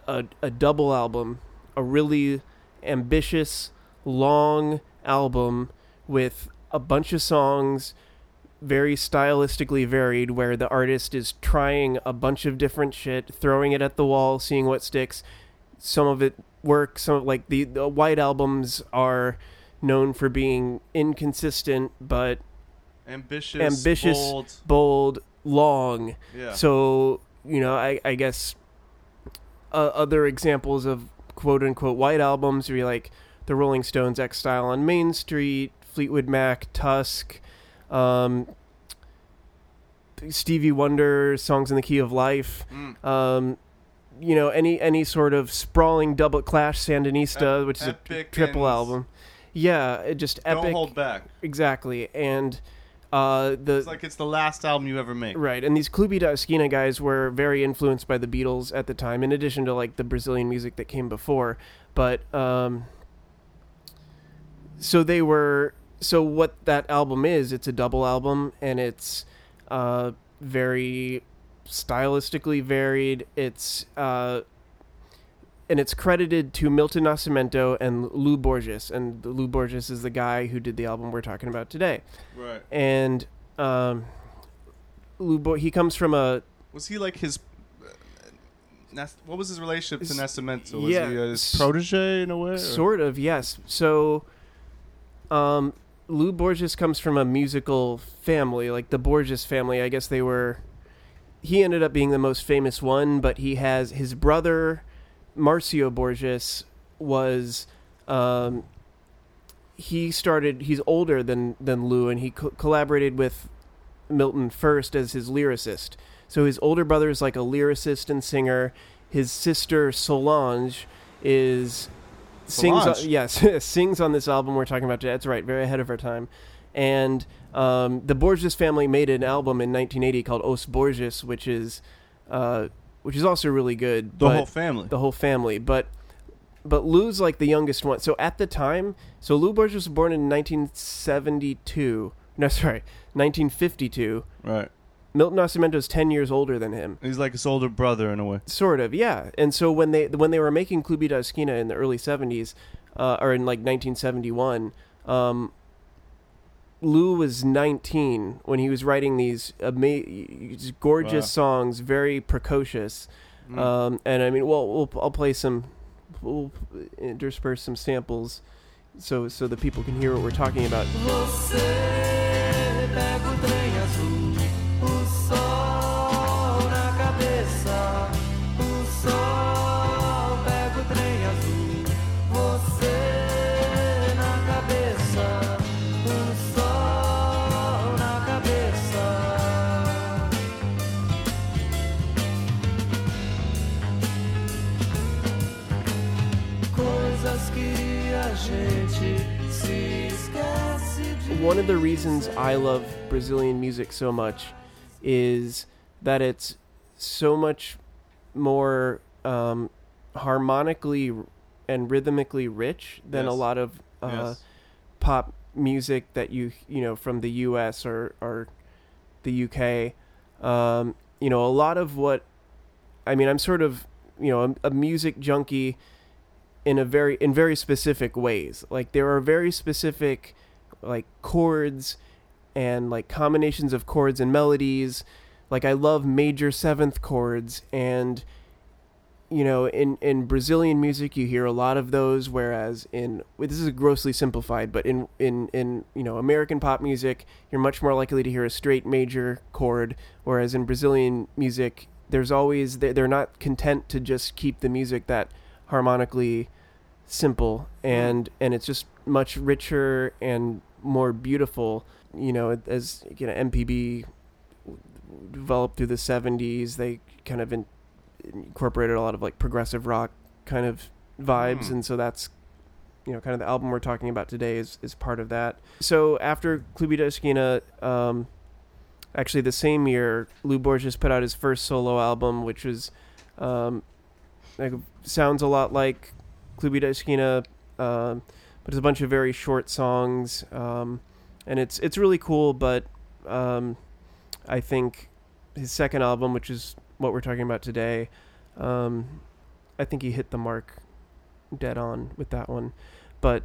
S2: a, a double album, a really ambitious, long album with a bunch of songs, very stylistically varied, where the artist is trying a bunch of different shit, throwing it at the wall, seeing what sticks. Some of it works. Some of, like the, the white albums are known for being inconsistent, but
S3: ambitious,
S2: ambitious,
S3: bold.
S2: bold, long.
S3: Yeah.
S2: So you know, I, I guess uh, other examples of quote unquote white albums would be like the Rolling Stones' Exile on Main Street, Fleetwood Mac, Tusk, um, Stevie Wonder, Songs in the Key of Life.
S3: Mm.
S2: Um, you know, any any sort of sprawling double clash Sandinista,
S3: Ep-
S2: which is a triple album. Yeah, it just
S3: Don't
S2: epic.
S3: hold back.
S2: Exactly, and uh, the
S3: It's like it's the last album you ever make.
S2: Right, and these Clube da Esquina guys were very influenced by the Beatles at the time, in addition to like the Brazilian music that came before. But um, so they were. So what that album is? It's a double album, and it's uh, very stylistically varied. It's uh, and it's credited to Milton Nascimento and Lô Borges, and Lô Borges is the guy who did the album we're talking about today
S3: Right.
S2: and um, Lô Bo- he comes from a
S3: Was he like his? uh, what was his relationship to Nascimento? Was
S2: yeah,
S3: he uh, his protege in a way? or-
S2: sort of yes. So, um, Lô Borges comes from a musical family, like the Borges family. I guess they were. He ended up being the most famous one, but he has his brother, Marcio Borges, was. Um, he started. He's older than than Lô, and he co- collaborated with Milton first as his lyricist. So his older brother is like a lyricist and singer. His sister Solange is.
S3: Solange?
S2: On, yes, *laughs* sings on this album we're talking about today. That's right, very ahead of our time. And um, the Borges family made an album in 1980 called Os Borges, which is uh, which is also really good.
S3: the whole family.
S2: the whole family, but but Lô's like the youngest one. So at the time, so Lô Borges was born in 1972. No, *laughs* sorry, 1952.
S3: right.
S2: Milton Nascimento's 10 years older than him.
S3: He's like his older brother in a way.
S2: Sort of, yeah. And so when they when they were making Clube da Esquina in the early 70s, uh, or in like 1971, um, Lô was 19 when he was writing these ama- these gorgeous
S3: Wow.
S2: songs, very precocious.
S3: Mm.
S2: Um, and I mean, well, we'll I'll play some, we'll intersperse some samples, so so the people can hear what we're talking about. One of the reasons I love Brazilian music so much is that it's so much more um, harmonically and rhythmically rich than a lot of uh,
S3: yes.
S2: pop music that you you know from the U.S. or or the UK. Um, you know, a lot of what I mean, I'm sort of you know a, a music junkie in a very in very specific ways. Like there are very specific like chords and like combinations of chords and melodies. Like I love major seventh chords and you know in in Brazilian music you hear a lot of those whereas in this is grossly simplified but in in in you know American pop music you're much more likely to hear a straight major chord whereas in Brazilian music there's always they're they're not content to just keep the music that harmonically simple mm-hmm. and and it's just much richer and more beautiful you know as you know MPB developed through the 70s they kind of in, incorporated a lot of like progressive rock kind of vibes
S3: Hmm.
S2: and so that's you know kind of the album we're talking about today is is part of that so after Clube da Esquina um actually the same year Lô Borges put out his first solo album which was um like sounds a lot like Clube da Esquina um but it's a bunch of very short songs um and it's it's really cool. But um, I think his second album, which is what we're talking about today, um, I think he hit the mark dead on with that one. But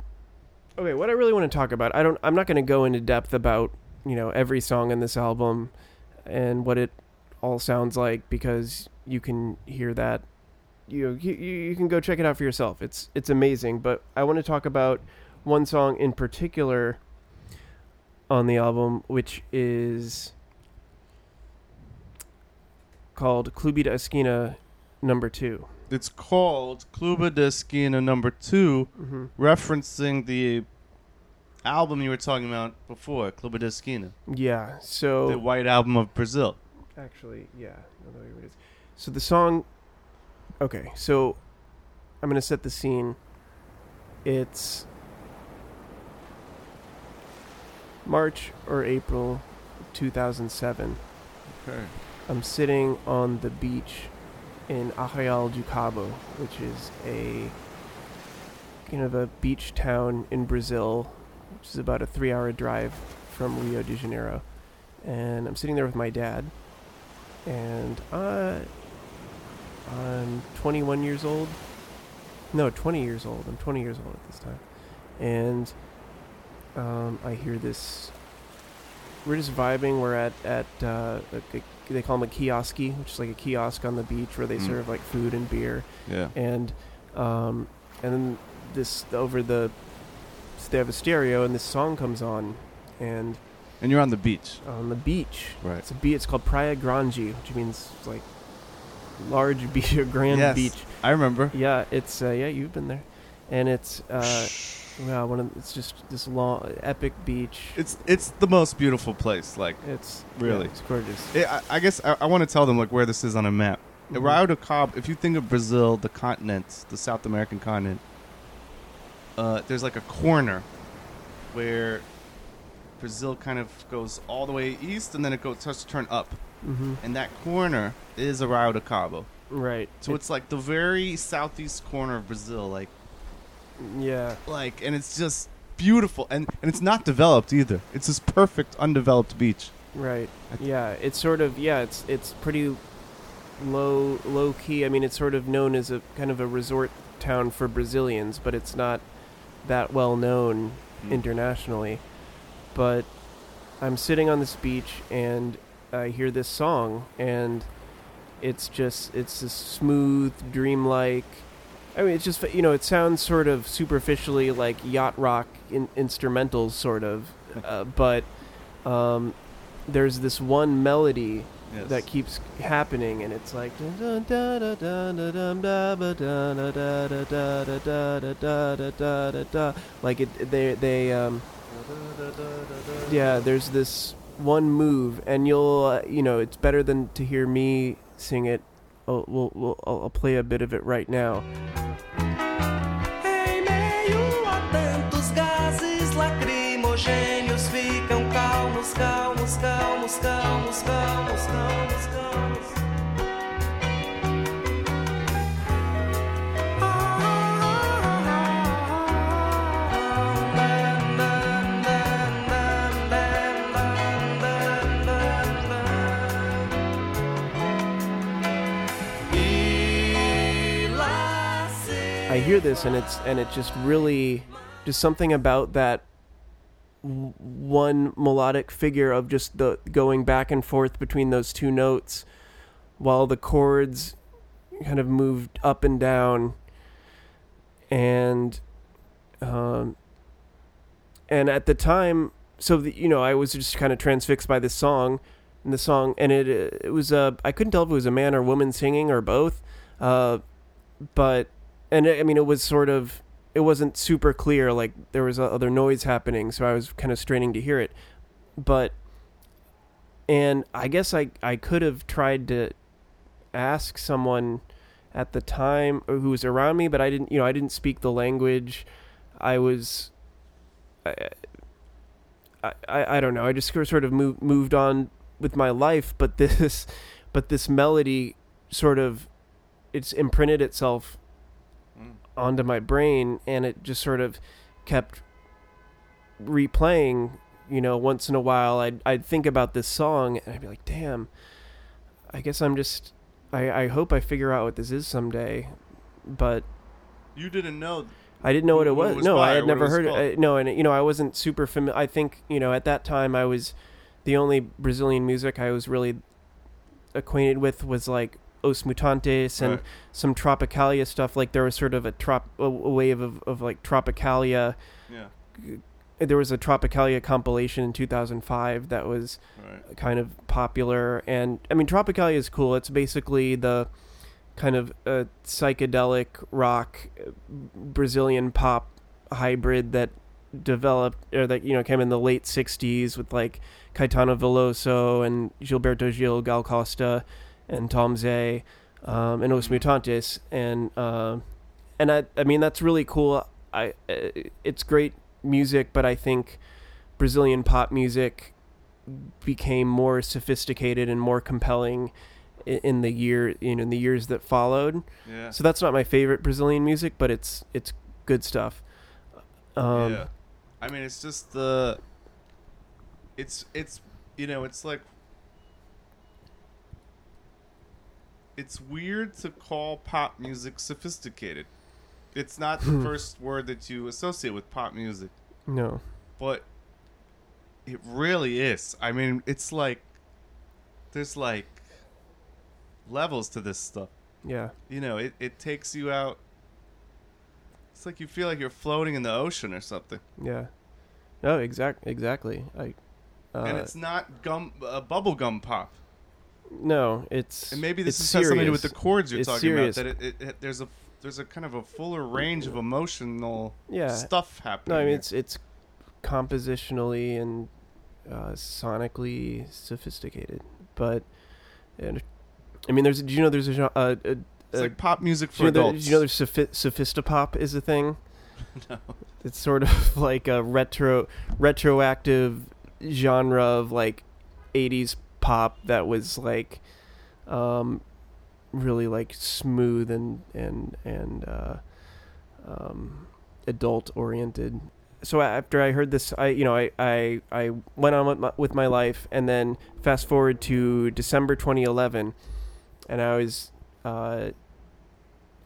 S2: okay, what I really want to talk about, I don't, I'm not going to go into depth about you know every song in this album and what it all sounds like because you can hear that. You, you you can go check it out for yourself. It's it's amazing. But I want to talk about one song in particular on the album, which is called Clube da Esquina Number Two.
S3: It's called Clube da Esquina Number 2
S2: Mm-hmm.
S3: referencing the album you were talking about before, Clube da Esquina,
S2: Yeah. So
S3: the white album of Brazil.
S2: Actually, yeah. no, no, here it is. So the song. Okay, so I'm gonna set the scene. It's March or April, 2007.
S3: Okay.
S2: I'm sitting on the beach in Arraial do Cabo, which is a kind of a beach town in Brazil, which is about a three-hour drive from Rio de Janeiro. And I'm sitting there with my dad, and uh, I'm 21 years old. No, 20 years old. I'm 20 years old at this time, and um, I hear this. We're just vibing. We're at at uh, a, a- they call them a kioski, which is like a kiosk on the beach where they
S3: Mm.
S2: serve like food and beer,
S3: Yeah.
S2: and um, and then this over the they have a stereo and this song comes on, and
S3: And you're on the beach.
S2: on the beach.
S3: Right.
S2: It's a beach. It's called Praia Grande, which means like large *laughs* beach or grand
S3: Yes.
S2: beach.
S3: I remember.
S2: Yeah, it's uh, yeah, you've been there, and it's uh, wow, one of it's just this long epic beach.
S3: It's it's the most beautiful place. Like,
S2: It's
S3: Really?
S2: yeah, it's gorgeous.
S3: it, I, I guess I, I want to tell them like where this is on a map.
S2: Mhm.
S3: Rio de Cabo. If you think of Brazil, the continent, the South American continent, uh, there's like a corner where Brazil kind of goes all the way east, and then it goes starts to turn up,
S2: hmm
S3: and that corner is Rio de Cabo.
S2: Right.
S3: So it's like the very southeast corner of Brazil, like
S2: yeah,
S3: like, and it's just beautiful, and and it's not developed either. It's this perfect undeveloped beach.
S2: right. Yeah, it's sort of yeah, it's it's pretty low low key. I mean, it's sort of known as a kind of a resort town for Brazilians, but it's not that well known
S3: Mm.
S2: internationally. But I'm sitting on this beach and I hear this song, and it's just it's this smooth, dreamlike. I mean, it's just you know, it sounds sort of superficially like yacht rock in- instrumentals, sort of, uh, but um, there's this one melody
S3: Yes.
S2: that keeps happening, and it's like like it they they um yeah there's this one move and you'll uh, you know it's better than to hear me sing it. I'll, we'll, we'll, I'll play a bit of it right now this and it's and it just really just something about that one melodic figure of just the going back and forth between those two notes while the chords kind of moved up and down. And um and at the time so the, you know I was just kind of transfixed by this song and the song and it it was uh I couldn't tell if it was a man or woman singing or both uh but and I mean it was sort of it wasn't super clear like there was uh, other noise happening so I was kind of straining to hear it but and I guess I I could have tried to ask someone at the time uh, who was around me but I didn't you know I didn't speak the language I was I I, I don't know I just sort of moved moved on with my life but this *laughs* but this melody sort of it's imprinted itself. Onto my brain and it just sort of kept replaying you know, once in a while, I'd I'd think about this song and I'd be like, damn, I guess I'm just, I I hope I figure out what this is someday, but
S3: You didn't know.
S2: I didn't know what it was.
S3: was
S2: no, I had
S3: what it
S2: never heard
S3: called.
S2: it. I, no, and you know, I wasn't super familiar. I think you know, at that time, I was the only Brazilian music I was really acquainted with was like Os Mutantes and
S3: Right.
S2: some Tropicalia stuff. Like there was sort of a trop a, a wave of, of like Tropicalia.
S3: Yeah.
S2: There was a Tropicalia compilation in 2005 that was
S3: Right.
S2: kind of popular and i mean tropicalia is cool it's basically the kind of uh, psychedelic rock uh, brazilian pop hybrid that developed or that you know came in the late 60s with like caetano veloso and gilberto gil gal costa and tom zé um, and os mutantes and uh, and I, I mean that's really cool i uh, it's great music but i think brazilian pop music became more sophisticated and more compelling in the year you know in the years that followed.
S3: Yeah.
S2: So that's not my favorite Brazilian music, but it's it's good stuff. Um,
S3: yeah. I mean, it's just the. It's it's you know it's like. It's weird to call pop music sophisticated. It's not the first word that you associate with pop music,
S2: No.
S3: but it really is. I mean, it's like there's like levels to this stuff.
S2: Yeah.
S3: You know, it, it takes you out. It's like you feel like you're floating in the ocean or something.
S2: Yeah. No, exact exactly. I. Uh,
S3: and it's not gum uh, bubble gum pop.
S2: No, it's
S3: And maybe this
S2: it's
S3: has something to do with the chords you're
S2: It's
S3: talking
S2: serious.
S3: about. That it, it, it, there's a there's a kind of a fuller range of emotional
S2: Yeah.
S3: stuff happening.
S2: No, I mean it's it's compositionally and uh, sonically sophisticated, but and I mean, there's. Do you know there's a gen- uh, a,
S3: It's like pop music for
S2: you know, there,
S3: adults.
S2: do you know there's sophi- sophisti-pop is a thing? *laughs*
S3: no.
S2: It's sort of *laughs* like a retro retroactive genre of like 80s pop that was like um really like smooth and and and uh um adult oriented so after i heard this i you know i i, I went on with my, with my life and then fast forward to december 2011 and i was uh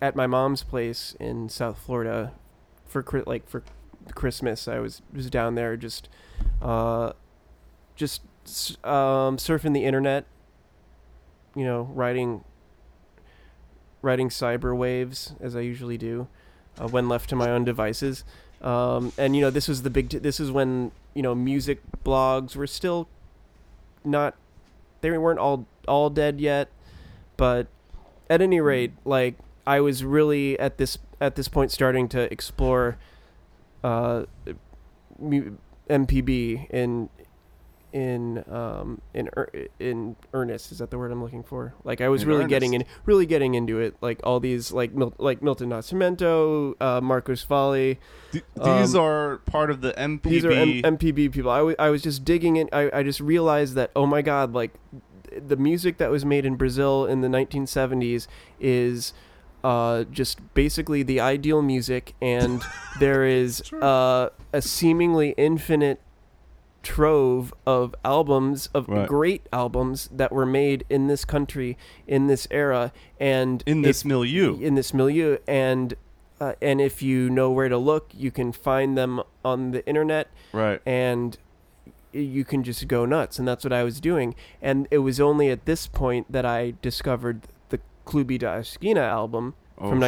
S2: at my mom's place in south florida for like for Christmas. I was was down there just uh just um surfing the internet, you know, riding riding cyber waves as I usually do uh, when left to my own devices. Um and you know, this was the big t- this is when, you know, music blogs were still not they weren't all all dead yet, but at any rate, like I was really at this at this point starting to explore uh, MPB in in um in ear- in earnest is that the word I'm looking for like I was
S3: In
S2: really getting in really getting into it like all these like Mil- like Milton Nascimento uh Marcos Valle
S3: Th- these
S2: um,
S3: are part of the MPB.
S2: these are M- MPB people. I, w- I was just digging in. I, I just realized that oh my god, like th- the music that was made in Brazil in the 1970s is uh, just basically the ideal music, and *laughs* there is uh, a seemingly infinite trove of albums of
S3: Right.
S2: great albums that were made in this country in this era and
S3: in
S2: if-
S3: this milieu.
S2: in this milieu and uh, and if you know where to look you can find them on the internet
S3: right.
S2: and you can just go nuts and that's what I was doing and it was only at this point that I discovered the Clube da Esquina album
S3: Oh,
S2: from
S3: shit.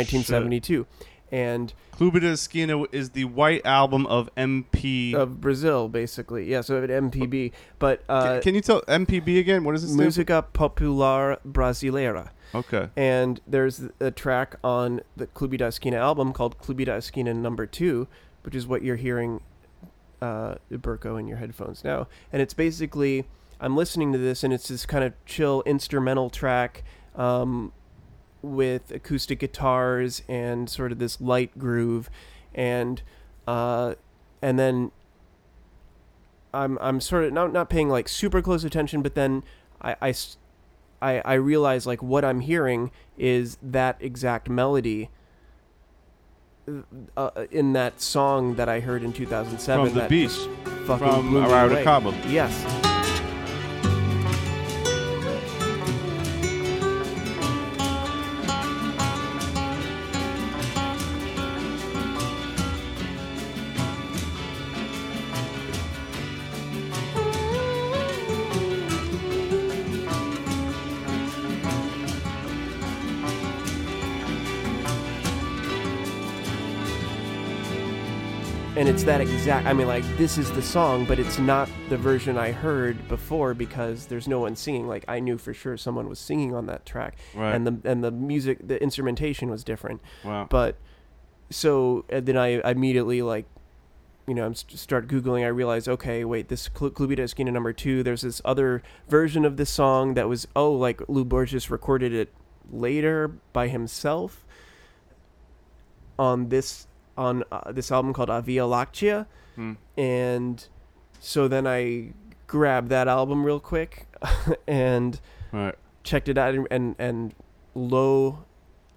S2: 1972 and
S3: Clube da Esquina is the white album of MP.
S2: of Brazil basically yeah so MPB but uh,
S3: can you tell MPB again? What is this?
S2: Música Popular Brasileira?
S3: Okay.
S2: and there's a track on the Clube da Esquina album called Clube da Esquina Number Two, which is what you're hearing, uh, Burko in your headphones now. And it's basically I'm listening to this, and it's this kind of chill instrumental track um, with acoustic guitars and sort of this light groove, and uh, and then I'm I'm sort of not not paying like super close attention, but then I I I realize like what I'm hearing is that exact melody uh, in that song that I heard in 2007.
S3: From The
S2: beast, fucking
S3: From
S2: blew me
S3: Arrao de
S2: away.
S3: Cabo.
S2: Yes. That exact i mean like this is the song but it's not the version i heard before because there's no one singing like i knew for sure someone was singing on that track
S3: Right.
S2: and the and the music the instrumentation was different
S3: Wow.
S2: but so and then i immediately like you know i'm start googling i realize okay wait this Cl- clube da esquina number two there's this other version of this song that was oh like lô borges recorded it later by himself on this on uh, this album called A Via Láctea
S3: Hmm.
S2: and so then i grabbed that album real quick *laughs* and
S3: Right.
S2: checked it out and and, and lo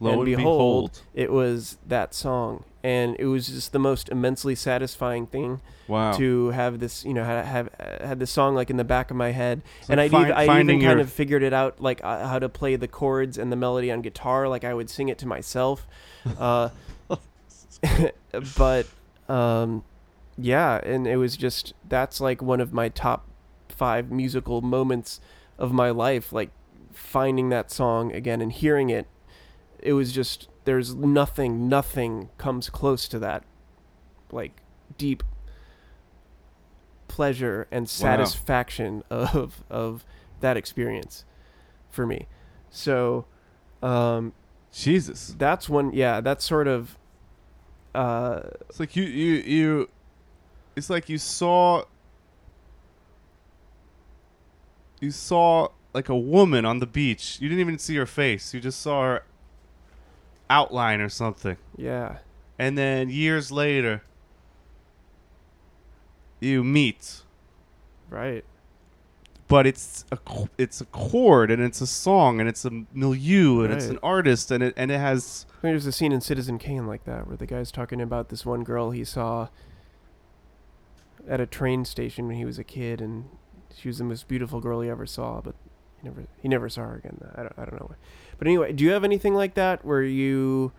S3: Lo
S2: and
S3: and
S2: behold,
S3: behold.
S2: it was that song and it was just the most immensely satisfying thing
S3: Wow.
S2: to have this you know have have had this song like in the back of my head
S3: It's
S2: and
S3: like
S2: I'd,
S3: find-
S2: even, I'd
S3: finding
S2: kind of figured it out like uh, how to play the chords and the melody on guitar like I would sing it to myself *laughs* uh, *laughs* but um, yeah and it was just that's like one of my top five musical moments of my life like finding that song again and hearing it. It was just there's nothing nothing comes close to that like deep pleasure and satisfaction of of that experience for me. So um
S3: Jesus.
S2: that's one yeah that's sort of uh
S3: It's like you you you. It's like you saw. You saw like a woman on the beach. You didn't even see her face. You just saw her outline or something.
S2: yeah
S3: And then years later, you meet.
S2: right
S3: But it's a it's a chord and it's a song and it's a milieu and it's an artist and it and it has
S2: I mean, there's a scene in Citizen Kane like that where the guy's talking about this one girl he saw at a train station when he was a kid, and she was the most beautiful girl he ever saw, but he never he never saw her again. I don't I don't know. But anyway, do you have anything like that where you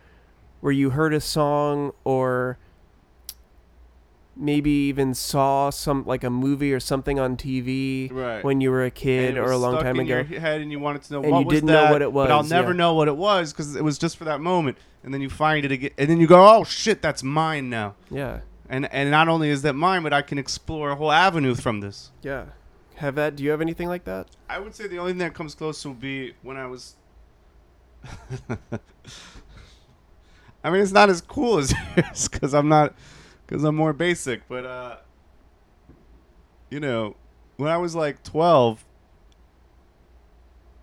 S2: where you heard a song or maybe even saw some like a movie or something on TV
S3: right
S2: when you were a kid or a long time ago?
S3: your head and you wanted to know
S2: And
S3: what
S2: you
S3: was
S2: didn't know what it
S3: but I'll
S2: was,
S3: never
S2: yeah.
S3: know what it was because it was just for that moment and then you find it again and then you go oh shit that's mine now
S2: Yeah.
S3: and and not only is that mine but I can explore a whole avenue from this
S2: Yeah. Have that do you have anything like that?
S3: I would say the only thing that comes close would be when I was *laughs* I mean it's not as cool as *laughs* yours because I'm not because I'm more basic but uh you know when I was like 12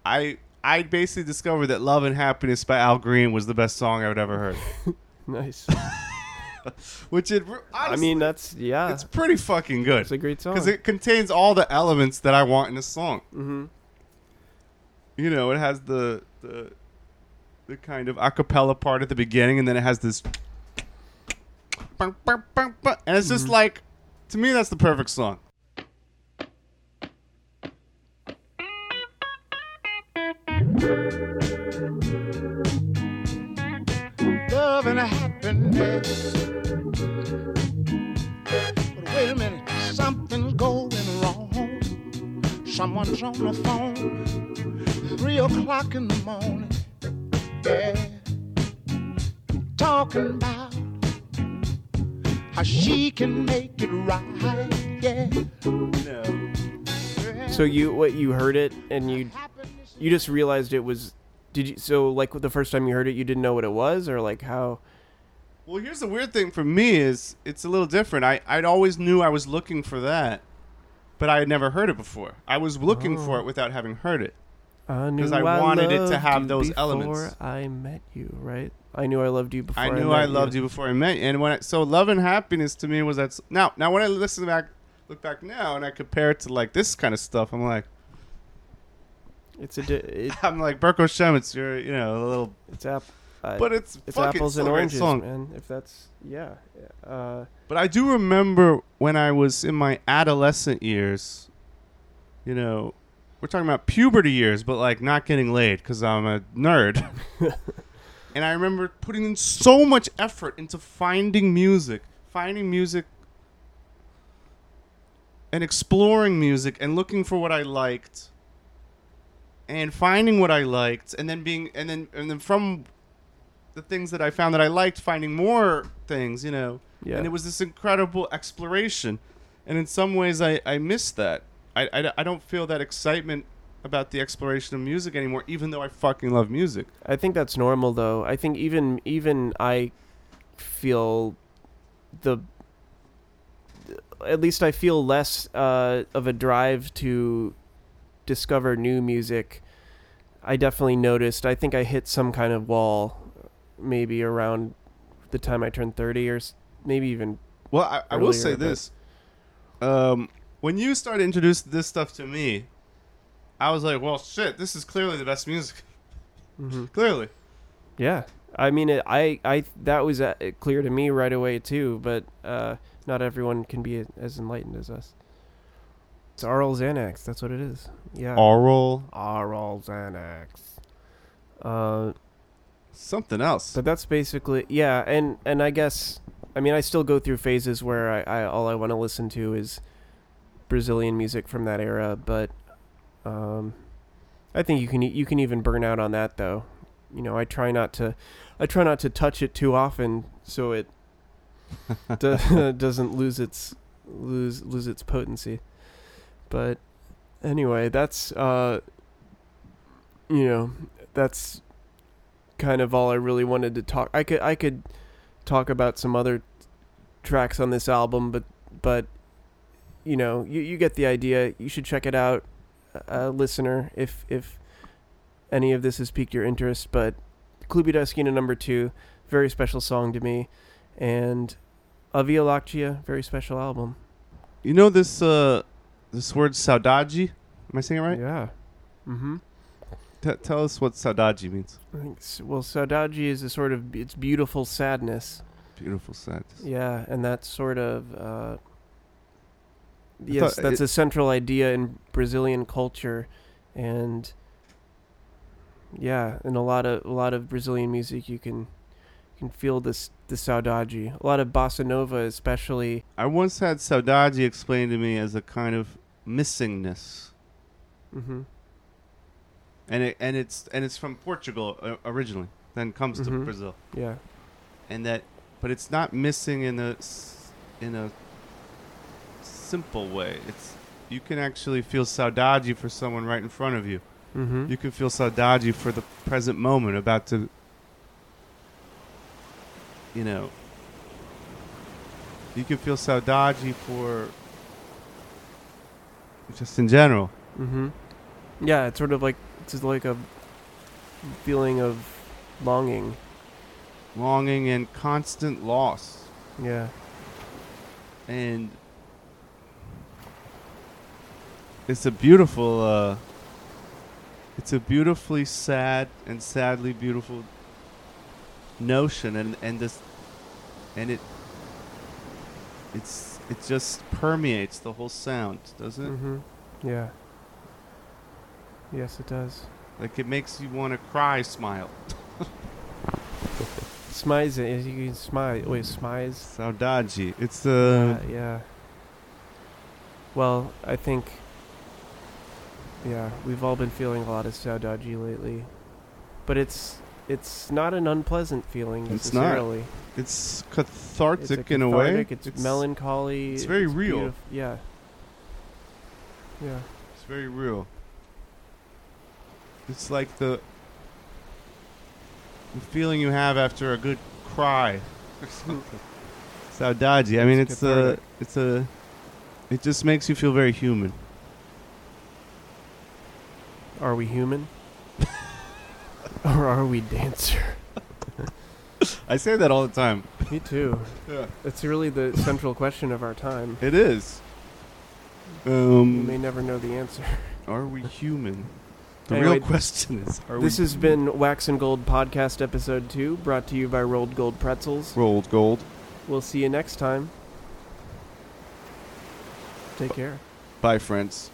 S3: I I basically discovered that Love and Happiness by Al Green was the best song I would ever heard *laughs*
S2: Nice. *laughs*
S3: which it
S2: I mean, that's yeah.
S3: it's pretty fucking good
S2: It's a great song.
S3: because it contains all the elements that I want in a song
S2: mm-hmm.
S3: you know, it has the the the kind of a cappella part at the beginning, and then it has this, and it's just
S2: Mhm.
S3: like, to me, that's the perfect song.
S4: love and happiness. But wait a minute, something's going wrong. Someone's on the phone, three o'clock in the morning. Yeah, talking about how she can make it right. Yeah.
S2: So you what you heard it and you you just realized it was did you so like the first time you heard it you didn't know what it was or like how
S3: Well, here's the weird thing for me is it's a little different. I I'd always knew I was looking for that, but I had never heard it before. I was looking for
S2: Oh.
S3: it without having heard it.
S2: I
S3: I wanted it to have
S2: you
S3: those
S2: before
S3: elements.
S2: I met you, right? I knew I loved you before
S3: I
S2: I,
S3: knew
S2: met
S3: I loved you before I met you, and when I, so love and happiness to me was that now now when I listen back, look back now, and I compare it to like this kind of stuff, I'm like
S2: It's a di- it, *laughs*
S3: I'm like Berko Shemitz, you're you know a little
S2: it's app I,
S3: but it's
S2: it's
S3: fucking
S2: apples and oranges,
S3: song.
S2: man. If that's yeah, uh,
S3: But I do remember when I was in my adolescent years, you know, we're talking about puberty years, but like not getting laid because I'm a nerd. *laughs* *laughs* and I remember putting in so much effort into finding music, finding music, and exploring music and looking for what I liked. And finding what I liked, and then being, and then, and then from the things that I found that I liked, finding more things, you know.
S2: yeah.
S3: And it was this incredible exploration. And in some ways, I, I miss that. I, I, I don't feel that excitement about the exploration of music anymore, even though I fucking love music.
S2: I think that's normal though. I think even even I feel the at least I feel less uh, of a drive to discover new music. I definitely noticed. I think I hit some kind of wall, maybe around the time I turned thirty, or maybe even
S3: Well, I, I will say this. Um, when you started introducing this stuff to me, I was like, well, shit, this is clearly the best music. *laughs* Clearly.
S2: Yeah, I mean, it, I, I, that was uh, clear to me right away too. But uh, not everyone can be as enlightened as us. It's Arl Xanax. That's what it is. Yeah,
S3: Oral.
S2: Arl Xanax. Uh,
S3: Something else.
S2: but that's basically yeah, and and I guess I mean I still go through phases where I, I all I want to listen to is Brazilian music from that era, but um, I think you can you can even burn out on that though. You know, I try not to I try not to touch it too often so it *laughs* do, *laughs* doesn't lose its lose lose its potency. But anyway, that's uh you know, that's kind of all I really wanted to talk. I could I could talk about some other tracks on this album, but but you know, you you get the idea. You should check it out, uh, listener, if if any of this has piqued your interest. But Clube da Esquina number two, very special song to me, and A Via Láctea, very special album.
S3: you know this uh, this word saudade? Am I saying it right?
S2: Yeah. Mm-hmm.
S3: T- tell us what saudade means.
S2: I think s- well, saudade is a sort of it's beautiful sadness.
S3: Beautiful sadness.
S2: Yeah, and that's sort of uh, yes,
S3: thought
S2: that's
S3: it-
S2: a central idea in Brazilian culture, and yeah, in a lot of a lot of Brazilian music, you can you can feel this the saudade. A lot of bossa nova, especially.
S3: I once had saudade explained to me as a kind of missingness,
S2: Mm-hmm.
S3: and it and it's and it's from Portugal uh, originally, then comes to
S2: Mhm.
S3: Brazil,
S2: Yeah.
S3: and that, but it's not missing in the in a simple way. It's you can actually feel saudade for someone right in front of you.
S2: Mm-hmm.
S3: You can feel saudade for the present moment, about to, you know. You can feel saudade for just in general.
S2: Mm-hmm. Yeah, it's sort of like it's like a feeling of longing.
S3: longing and constant loss
S2: Yeah.
S3: and it's a beautiful uh it's a beautifully sad and sadly beautiful notion and and this and it it's it just permeates the whole sound doesn't it
S2: Mm-hmm. Yeah. Yes, it does.
S3: like it makes you want to cry smile *laughs*
S2: Smize it. You can smile. Wait, smize.
S3: saudade it's uh
S2: yeah, yeah. Well, I think. Yeah, we've all been feeling a lot of saudade lately, but it's it's not an unpleasant feeling
S3: It's not. it's cathartic
S2: It's a
S3: in a way
S2: cathartic, It's, melancholy.
S3: it's very real.
S2: beautif- Yeah. Yeah.
S3: It's very real. It's like the the feeling you have after a good cry. or something. *laughs* Saudade. I mean,
S2: It's
S3: it's a, it's a, it just makes you feel very human.
S2: Are we human? *laughs* or are we dancer? *laughs*
S3: I say that all the time.
S2: Me too.
S3: Yeah,
S2: It's really the central question of our time.
S3: it is.
S2: We may
S3: Um,
S2: never know the answer. *laughs*
S3: are we human? The
S2: Anyway,
S3: real question is: Are
S2: This
S3: we
S2: has been Wax and Gold Podcast Episode 2, brought to you by Rolled Gold Pretzels.
S3: rolled gold?
S2: We'll see you next time. Take care.
S3: Bye, friends.